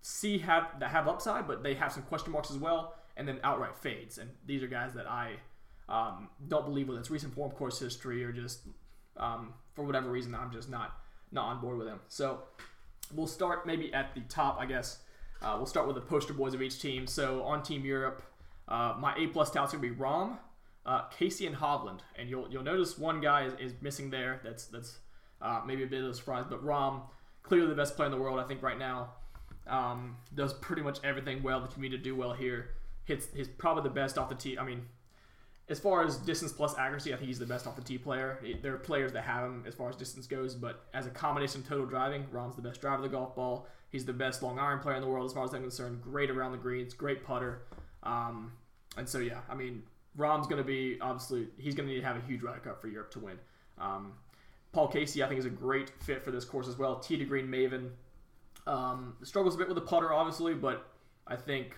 see have that have upside, but they have some question marks as well, and then outright fades. And these are guys that I um, don't believe with its recent form, course history, or just um, for whatever reason I'm just not not on board with them. So We'll start maybe at the top, I guess. Uh, we'll start with the poster boys of each team. So on Team Europe, uh, my A plus touts gonna be Rahm, uh, Casey, and Hovland. And you'll you'll notice one guy is, is missing there. That's that's uh, maybe a bit of a surprise, but Rahm, clearly the best player in the world, I think right now. Um, does pretty much everything well. that you need to do well here. Hits he's probably the best off the tee. I mean, as far as distance plus accuracy, I think he's the best off the tee player. There are players that have him as far as distance goes, but as a combination total driving, Rahm's the best driver of the golf ball. He's the best long iron player in the world as far as I'm concerned. Great around the greens, great putter. Um, and so, yeah, I mean, Rahm's going to be obviously, he's going to need to have a huge Ryder Cup for Europe to win. Um, Paul Casey, I think, is a great fit for this course as well. tee to green Maven. Um, struggles a bit with the putter, obviously, but I think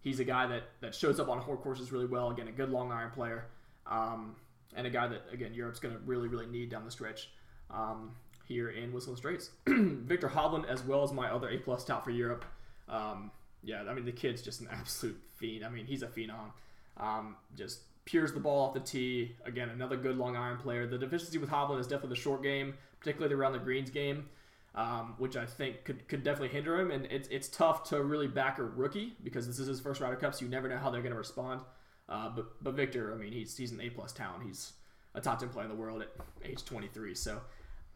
he's a guy that, that shows up on hard courses really well. Again, a good long iron player, um, and a guy that again Europe's going to really really need down the stretch um, here in Whistling Straits. Viktor Hovland as well as my other A plus tout for Europe. Um, yeah, I mean the kid's just an absolute fiend. I mean he's a phenom. Um, just peers the ball off the tee. Again, another good long iron player. The deficiency with Hovland is definitely the short game, particularly around the greens game um, which I think could, could definitely hinder him. And it's, it's tough to really back a rookie because this is his first Ryder Cup, so you never know how they're going to respond. Uh, but but Viktor, I mean, he's he's an A plus talent. He's a top ten player in the world at age 23. So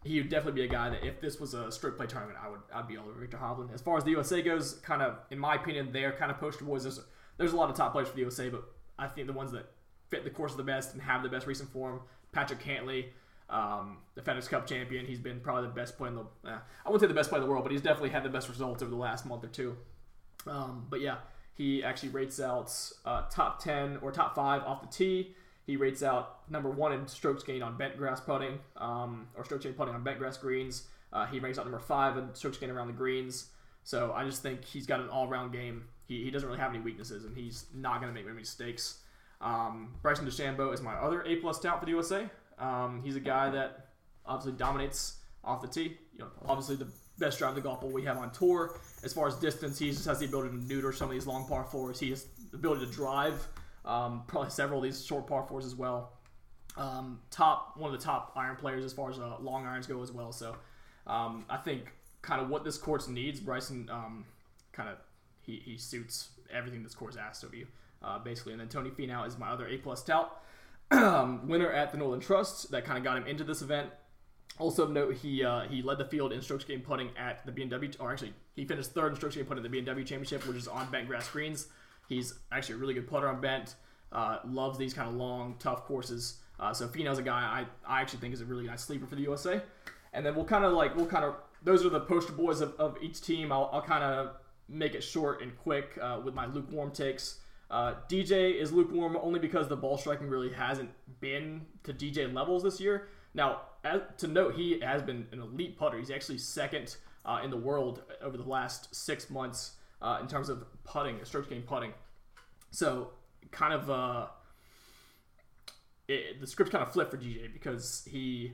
he would definitely be a guy that if this was a stroke play tournament, I would I'd be all over Viktor Hovland. As far as the USA goes, kind of in my opinion, they're kind of poster boys. There's there's a lot of top players for the USA, but I think the ones that fit the course of the best and have the best recent form, Patrick Cantlay, um, the FedEx Cup champion. He's been probably the best player in the. Eh, I wouldn't say the best player in the world, but he's definitely had the best results over the last month or two. Um, but yeah, he actually rates out uh, top ten or top five off the tee. He rates out number one in strokes gained on bent grass putting, um, or strokes gained putting on bent grass greens. Uh, he ranks out number five in strokes gained around the greens. So I just think he's got an all-round game. He, he doesn't really have any weaknesses, and he's not going to make many mistakes. Um, Bryson DeChambeau is my other A plus tout for the USA. Um, he's a guy that obviously dominates off the tee. You know, obviously the best driver the golf ball we have on tour. As far as distance, he just has the ability to neuter some of these long par fours. He has the ability to drive um, probably several of these short par fours as well. Um, top one of the top iron players as far as uh, long irons go as well. So um, I think kind of what this course needs, Bryson um, kind of he, he suits everything this course asks of you, uh, basically. And then Tony Finau is my other A plus tout um, winner at the Northern Trust that kind of got him into this event. Also note he uh, he led the field in strokes gained putting at the BMW, or actually he finished third in strokes gained putting at the BMW Championship, which is on bent grass greens. He's actually a really good putter on bent. Uh, loves these kind of long, tough courses. Uh, so Finau's a guy I, I actually think is a really nice sleeper for the USA. And then we'll kind of like we'll kind of those are the poster boys of, of each team. I'll, I'll kind of make it short and quick uh, with my lukewarm takes. Uh, DJ is lukewarm only because the ball striking really hasn't been to DJ levels this year. Now, as, to note, he has been an elite putter. He's actually second uh, in the world over the last six months uh, in terms of putting, stroke game putting. So, kind of, uh, it, the script kind of flipped for DJ because he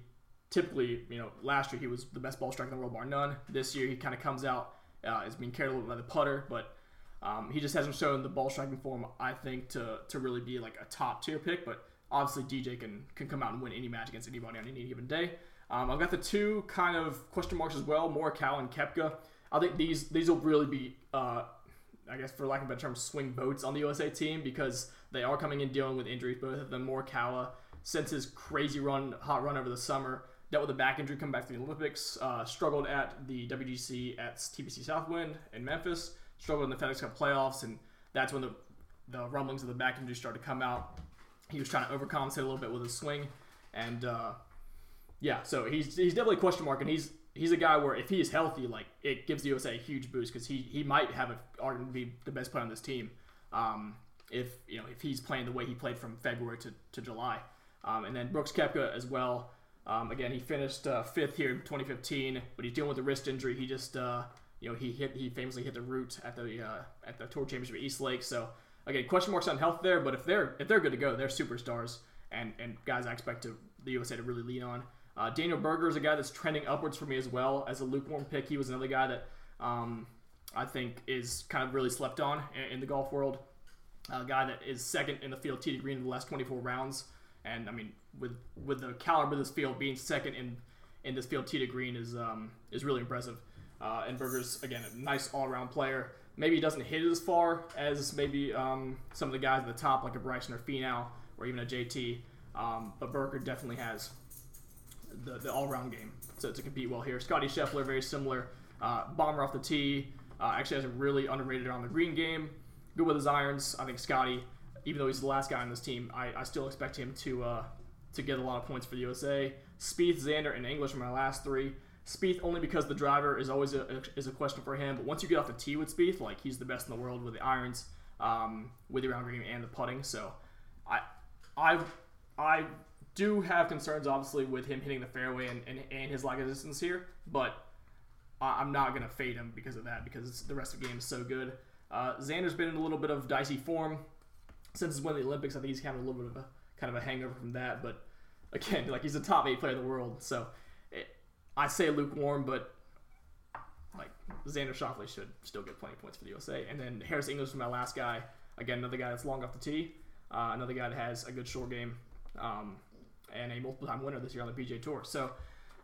typically, you know, last year he was the best ball striker in the world, bar none. This year he kind of comes out uh, is being carried a little bit by the putter, but um, he just hasn't shown the ball striking form, I think, to, to really be like a top tier pick. But obviously, DJ can can come out and win any match against anybody on any given day. Um, I've got the two kind of question marks as well, Morikawa and Koepka. I think these these will really be, uh, I guess, for lack of a better term, swing boats on the USA team because they are coming in dealing with injuries. Both of them, Morikawa, since his crazy run, hot run over the summer, dealt with a back injury coming back to the Olympics, uh, struggled at the WGC at TPC Southwind in Memphis struggled in the FedEx Cup playoffs, and that's when the the rumblings of the back injury started to come out. He was trying to overcompensate a little bit with his swing, and uh, yeah, so he's he's definitely a question mark, and he's he's a guy where if he is healthy, like it gives the USA a huge boost because he he might have a to be the best player on this team. Um, if you know if he's playing the way he played from February to, to July, um, and then Brooks Koepka as well. Um, again, he finished uh, fifth here in 2015, but he's dealing with a wrist injury. He just uh, you know, he hit he famously hit the root at the uh, at the Tour Championship at East Lake. So again, question marks on health there, but if they're if they're good to go, they're superstars and and guys I expect to the USA to really lean on. Uh, Daniel Berger is a guy that's trending upwards for me as well as a lukewarm pick. He was another guy that um, I think is kind of really slept on in, in the golf world. A guy that is second in the field to green in the last 24 rounds, and I mean with with the caliber of this field, being second in in this field to green is um, is really impressive. Uh, and Berger's again a nice all-around player. Maybe he doesn't hit it as far as maybe um, some of the guys at the top, like a Bryson or Finau, or even a JT. Um, but Berger definitely has the, the all-around game to, to compete well here. Scotty Scheffler, very similar. Uh, bomber off the tee. Uh, actually has a really underrated on the green game. Good with his irons. I think Scotty, even though he's the last guy on this team, I, I still expect him to uh, to get a lot of points for the USA. Spieth, Xander, and English are my last three. Spieth only because the driver is always a, is a question for him. But once you get off the tee with Spieth, like he's the best in the world with the irons, um, with the round game and the putting. So I I I do have concerns obviously with him hitting the fairway and, and, and his lack of distance here, but I'm not gonna fade him because of that because the rest of the game is so good. Uh, Xander's been in a little bit of dicey form since his win the Olympics. I think he's kind of a little bit of a kind of a hangover from that, but again, like he's a top eight player in the world, so I say lukewarm, but like Xander Schauffele should still get plenty of points for the USA. And then Harris English is my last guy. Again, another guy that's long off the tee. Uh, another guy that has a good short game um, and a multiple-time winner this year on the PGA Tour. So,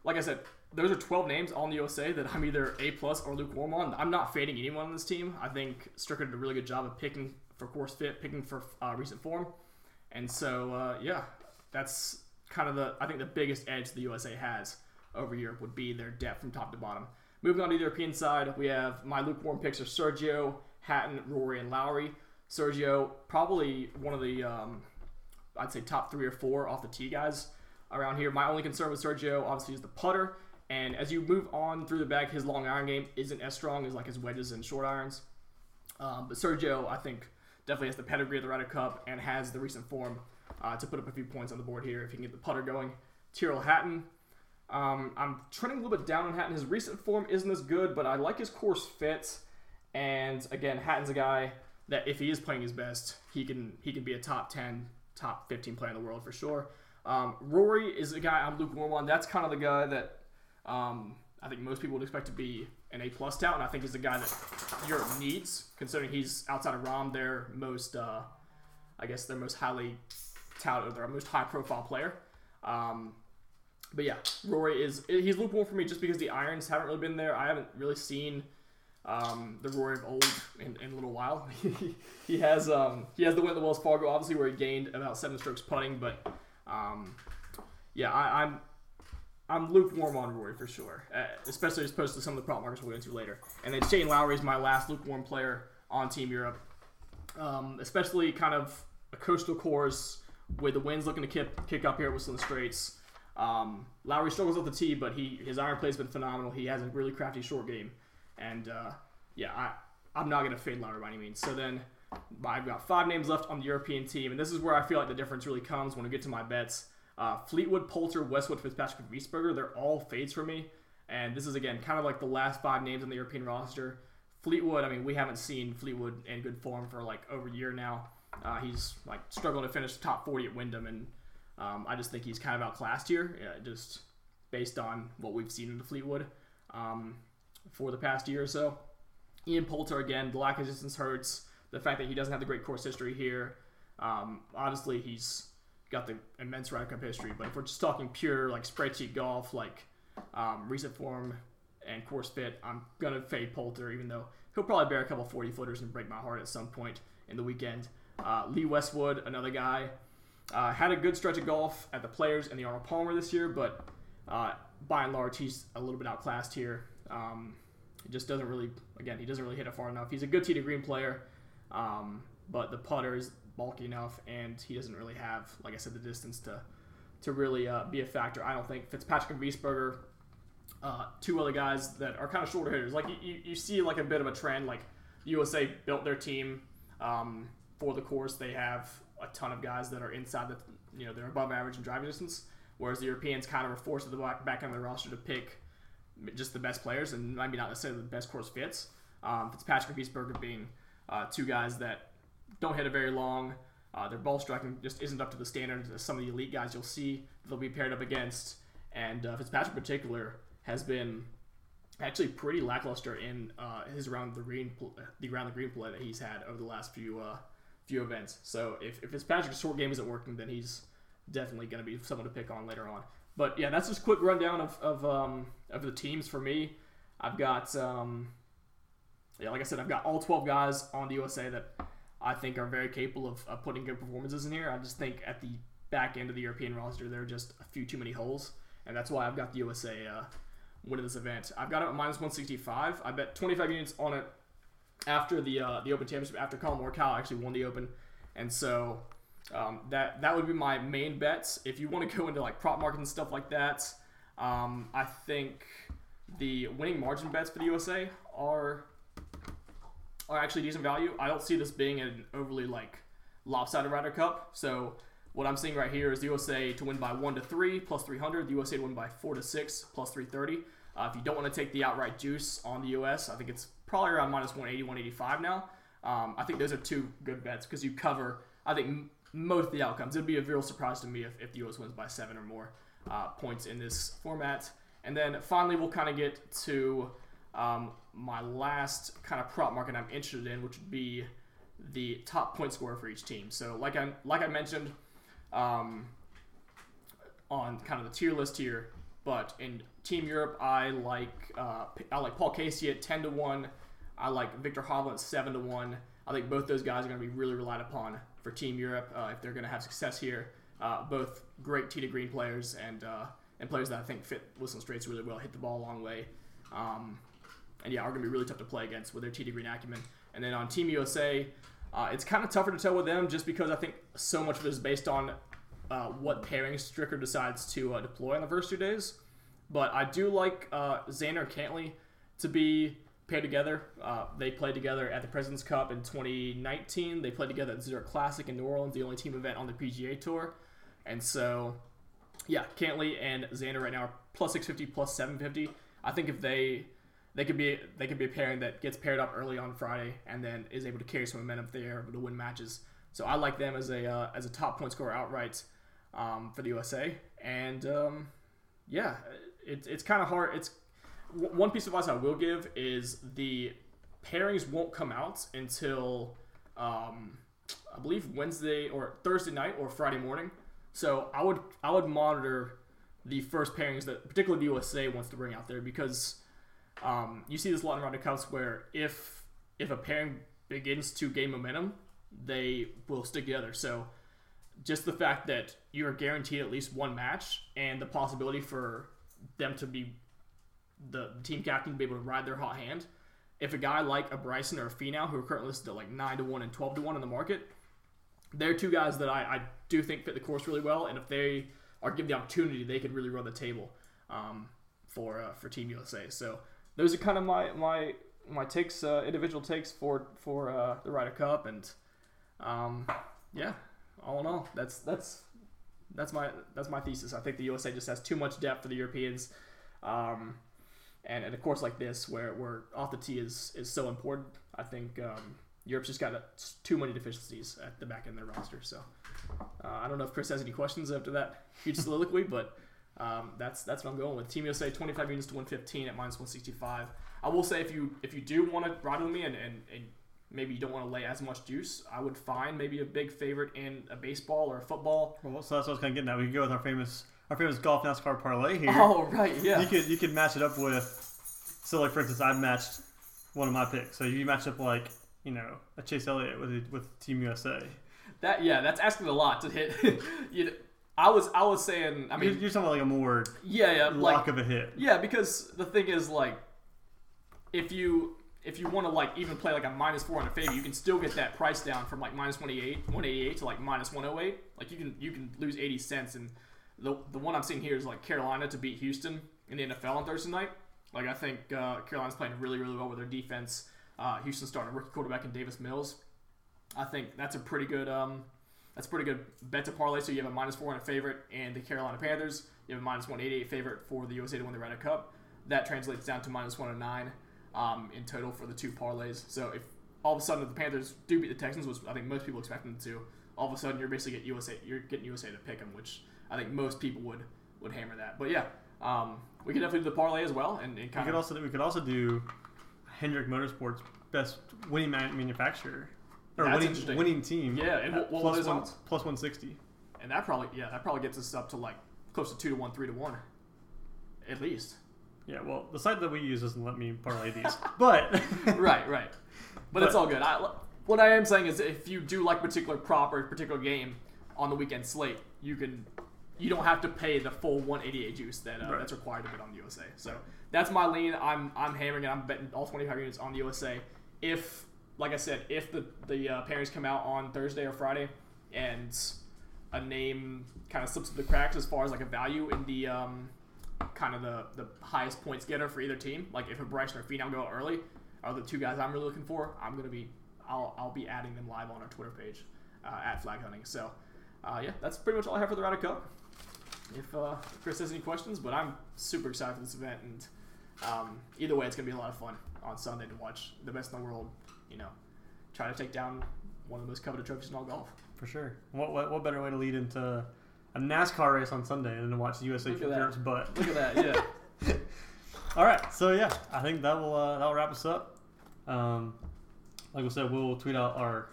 like I said, those are 12 names on the USA that I'm either A plus or lukewarm on. I'm not fading anyone on this team. I think Stricker did a really good job of picking for course fit, picking for uh, recent form, and so uh, yeah, that's kind of the I think the biggest edge the USA has over Europe would be their depth from top to bottom. Moving on to the European side, we have my lukewarm picks are Sergio, Hatton, Rory, and Lowry. Sergio, probably one of the, um, I'd say, top three or four off the tee guys around here. My only concern with Sergio, obviously, is the putter. And as you move on through the bag, his long iron game isn't as strong as like his wedges and short irons. Um, but Sergio, I think, definitely has the pedigree of the Ryder Cup and has the recent form uh, to put up a few points on the board here if he can get the putter going. Tyrrell Hatton, um, I'm trending a little bit down on Hatton. His recent form isn't as good, but I like his course fit. And again, Hatton's a guy that if he is playing his best, he can he can be a top 10, top 15 player in the world for sure. Um, Rory is a guy I'm lukewarm on. That's kind of the guy that um, I think most people would expect to be an A plus talent. I think he's the guy that Europe needs, considering he's outside of Rahm their most, uh, I guess their most highly touted, or their most high profile player. Um, but yeah, Rory is he's lukewarm for me just because the irons haven't really been there. I haven't really seen um, the Rory of old in, in a little while. he has um, he has the win at the Wells Fargo, obviously, where he gained about seven strokes putting. But um, yeah, I, am I'm, I'm lukewarm on Rory for sure, uh, especially as opposed to some of the prop markets we'll get into later. And then Shane Lowry is my last lukewarm player on Team Europe, um, especially kind of a coastal course with the winds looking to kick, kick up here at Whistling Straits. Um, Lowry struggles with the tee, but he his iron play has been phenomenal. He has a really crafty short game, and uh, yeah, I I'm not gonna fade Lowry by any means. So then I've got five names left on the European team, and this is where I feel like the difference really comes when we get to my bets. Uh, Fleetwood, Poulter, Westwood, Fitzpatrick, Wiesberger, they're all fades for me. And this is again kind of like the last five names on the European roster. Fleetwood, I mean, we haven't seen Fleetwood in good form for like over a year now. Uh, he's like struggling to finish top 40 at Wyndham, and um, I just think he's kind of outclassed here, yeah, just based on what we've seen in the Fleetwood um, for the past year or so. Ian Poulter again, the lack of distance hurts. The fact that he doesn't have the great course history here. Um, obviously, he's got the immense Ryder Cup history, but if we're just talking pure like spreadsheet golf, like um, recent form and course fit, I'm gonna fade Poulter, even though he'll probably bear a couple 40 footers and break my heart at some point in the weekend. Uh, Lee Westwood, another guy, uh, had a good stretch of golf at the Players and the Arnold Palmer this year, but uh, by and large, he's a little bit outclassed here. Um, he just doesn't really, again, he doesn't really hit it far enough. He's a good tee to green player, um, but the putter is bulky enough, and he doesn't really have, like I said, the distance to to really uh, be a factor. I don't think Fitzpatrick and Wiesberger, uh, two other guys that are kind of shorter hitters. Like you, you see like a bit of a trend. Like USA built their team um, for the course. They have a ton of guys that are inside the, you know, they're above average in driving distance. Whereas the Europeans kind of were forced at the back, back end of the roster to pick just the best players and maybe not necessarily the best course fits. Um, Fitzpatrick and Wiesberger being uh, two guys that don't hit it very long. Uh, their ball striking just isn't up to the standards of some of the elite guys you'll see they'll be paired up against. And uh, Fitzpatrick, in particular, has been actually pretty lackluster in uh, his around the green the around the green play that he's had over the last few uh, few events. So if, if Fitzpatrick's short game isn't working, then he's definitely going to be someone to pick on later on. But yeah, that's just a quick rundown of of, um, of the teams for me. I've got um, yeah, like I said, I've got all twelve guys on the USA that I think are very capable of, of putting good performances in here. I just think at the back end of the European roster, there are just a few too many holes, and that's why I've got the USA uh, winning this event. I've got it at minus 165. I bet 25 units on it after the uh, the Open Championship, after Collin Morikawa actually won the Open, and so um, that that would be my main bets. If you want to go into like prop markets and stuff like that, um, I think the winning margin bets for the USA are are actually decent value. I don't see this being an overly like lopsided Ryder Cup. So what I'm seeing right here is the USA to win by one to three plus 300. The USA to win by four to six plus 330. Uh, if you don't want to take the outright juice on the US, I think it's probably around minus 180, 185 now. Um, I think those are two good bets because you cover, I think, m- most of the outcomes. It'd be a real surprise to me if, if the US wins by seven or more uh, points in this format. And then finally, we'll kind of get to um, my last kind of prop market I'm interested in, which would be the top point scorer for each team. So, like I like I mentioned um, on kind of the tier list here, but in Team Europe, I like uh, I like Paul Casey at ten to one. I like Viktor Hovland seven to one. I think both those guys are going to be really relied upon for Team Europe uh, if they're going to have success here. Uh, both great to green players and uh, and players that I think fit Whistling Straits really well, hit the ball a long way. Um, and yeah, are going to be really tough to play against with their to green acumen. And then on Team USA, uh, it's kind of tougher to tell with them just because I think so much of it is based on uh, what pairing Stricker decides to uh, deploy on the first two days. But I do like Xander and Cantlay to be paired together. Uh, they played together at the President's Cup in 2019. They played together at Zurich Classic in New Orleans, the only team event on the PGA Tour. And so, yeah, Cantlay and Xander right now are plus 650, plus 750. I think if they they could be they could be a pairing that gets paired up early on Friday and then is able to carry some momentum are able to win matches. So I like them as a uh, as a top point scorer outright um, for the USA. And um, yeah, it, it's kind of hard. It's one piece of advice I will give is the pairings won't come out until um, I believe Wednesday or Thursday night or Friday morning. So I would I would monitor the first pairings that particularly the USA wants to bring out there because um, you see this a lot in Ryder Cups where if if a pairing begins to gain momentum, they will stick together. So just the fact that you're guaranteed at least one match and the possibility for them to be the team captain to be able to ride their hot hand. If a guy like a Bryson or a Finau who are currently listed at like nine to one and twelve to one in the market, they're two guys that I, I do think fit the course really well, and if they are given the opportunity, they could really run the table um, for uh, for Team USA. So those are kind of my my my takes, uh, individual takes for for uh, the Ryder Cup, and um, yeah, all in all, that's that's that's my that's my thesis. I think the USA just has too much depth for the Europeans. Um, and, and a course like this, where, where off the tee is, is so important, I think um, Europe's just got a, too many deficiencies at the back end of their roster. So uh, I don't know if Chris has any questions after that huge soliloquy, but um, that's that's what I'm going with. Team USA 25 units to 115 at minus 165. I will say if you if you do want to ride with me and, and, and maybe you don't want to lay as much juice, I would find maybe a big favorite in a baseball or a football. Well, so that's what I was kind of getting at. We could go with our famous our famous golf NASCAR parlay here. Oh right, yeah. You could you could match it up with. So like for instance, I matched one of my picks. So you match up like you know a Chase Elliott with a, with Team USA. That yeah, that's asking a lot to hit. you know, I was I was saying. I mean, you're, you're talking about like a more yeah yeah lock like, of a hit. Yeah, because the thing is like, if you if you want to like even play like a minus four on a favor, you can still get that price down from like minus 188, 188 to like minus 108. Like you can you can lose 80 cents. And the the one I'm seeing here is like Carolina to beat Houston in the NFL on Thursday night. Like I think uh, Carolina's playing really really well with their defense. Uh, Houston starting rookie quarterback in Davis Mills. I think that's a pretty good um, that's pretty good bet to parlay. So you have a minus four on a favorite, and the Carolina Panthers. You have a minus 188 favorite for the USA to win the Ryder Cup. That translates down to minus 109 um, in total for the two parlays. So if all of a sudden the Panthers do beat the Texans, which I think most people expect them to, all of a sudden you're basically getting USA. You're getting USA to pick them, which I think most people would would hammer that. But yeah, um, we could definitely do the parlay as well, and, and We could also we could also do Hendrick Motorsports best winning man- manufacturer or winning winning team. Yeah, and what- what plus one plus 160. and that probably yeah that probably gets us up to like close to two to one, three to one, at least. Yeah, well, the site that we use doesn't let me parlay these, but right, right. But, it's all good. I, what I am saying is, if you do like particular prop or particular game on the weekend slate, you can, you don't have to pay the full 188 juice that uh, Right. that's required to bet on the USA. So that's my lean. I'm I'm hammering it. I'm betting all 25 units on the USA. If, like I said, if the the uh, pairings come out on Thursday or Friday, and a name kind of slips through the cracks as far as like a value in the um, kind of the, the highest points getter for either team. Like if a Bryson or Finau go early, are the two guys I'm really looking for. I'm gonna be I'll, I'll be adding them live on our Twitter page uh, at Flag Hunting. So uh, yeah, that's pretty much all I have for the Ryder Cup. If uh, Chris has any questions, but I'm super excited for this event, and um, either way, it's gonna be a lot of fun on Sunday to watch the best in the world. You know, try to take down one of the most coveted trophies in all golf. for sure. What, what what better way to lead into a NASCAR race on Sunday than to watch the USA Look at that. Europe's butt? Look at that, yeah. All right, so yeah, I think that will uh, that will wrap us up. Um, like we said, we'll tweet out our.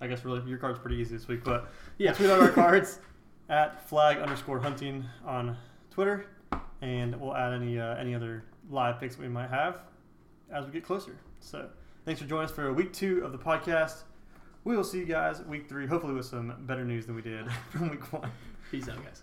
I guess really your card's pretty easy this week, but yeah, tweet out our cards at flag underscore hunting on Twitter, and we'll add any uh, any other live picks we might have as we get closer. So thanks for joining us for week two of the podcast. We will see you guys week three, hopefully with some better news than we did from week one. Peace out, guys.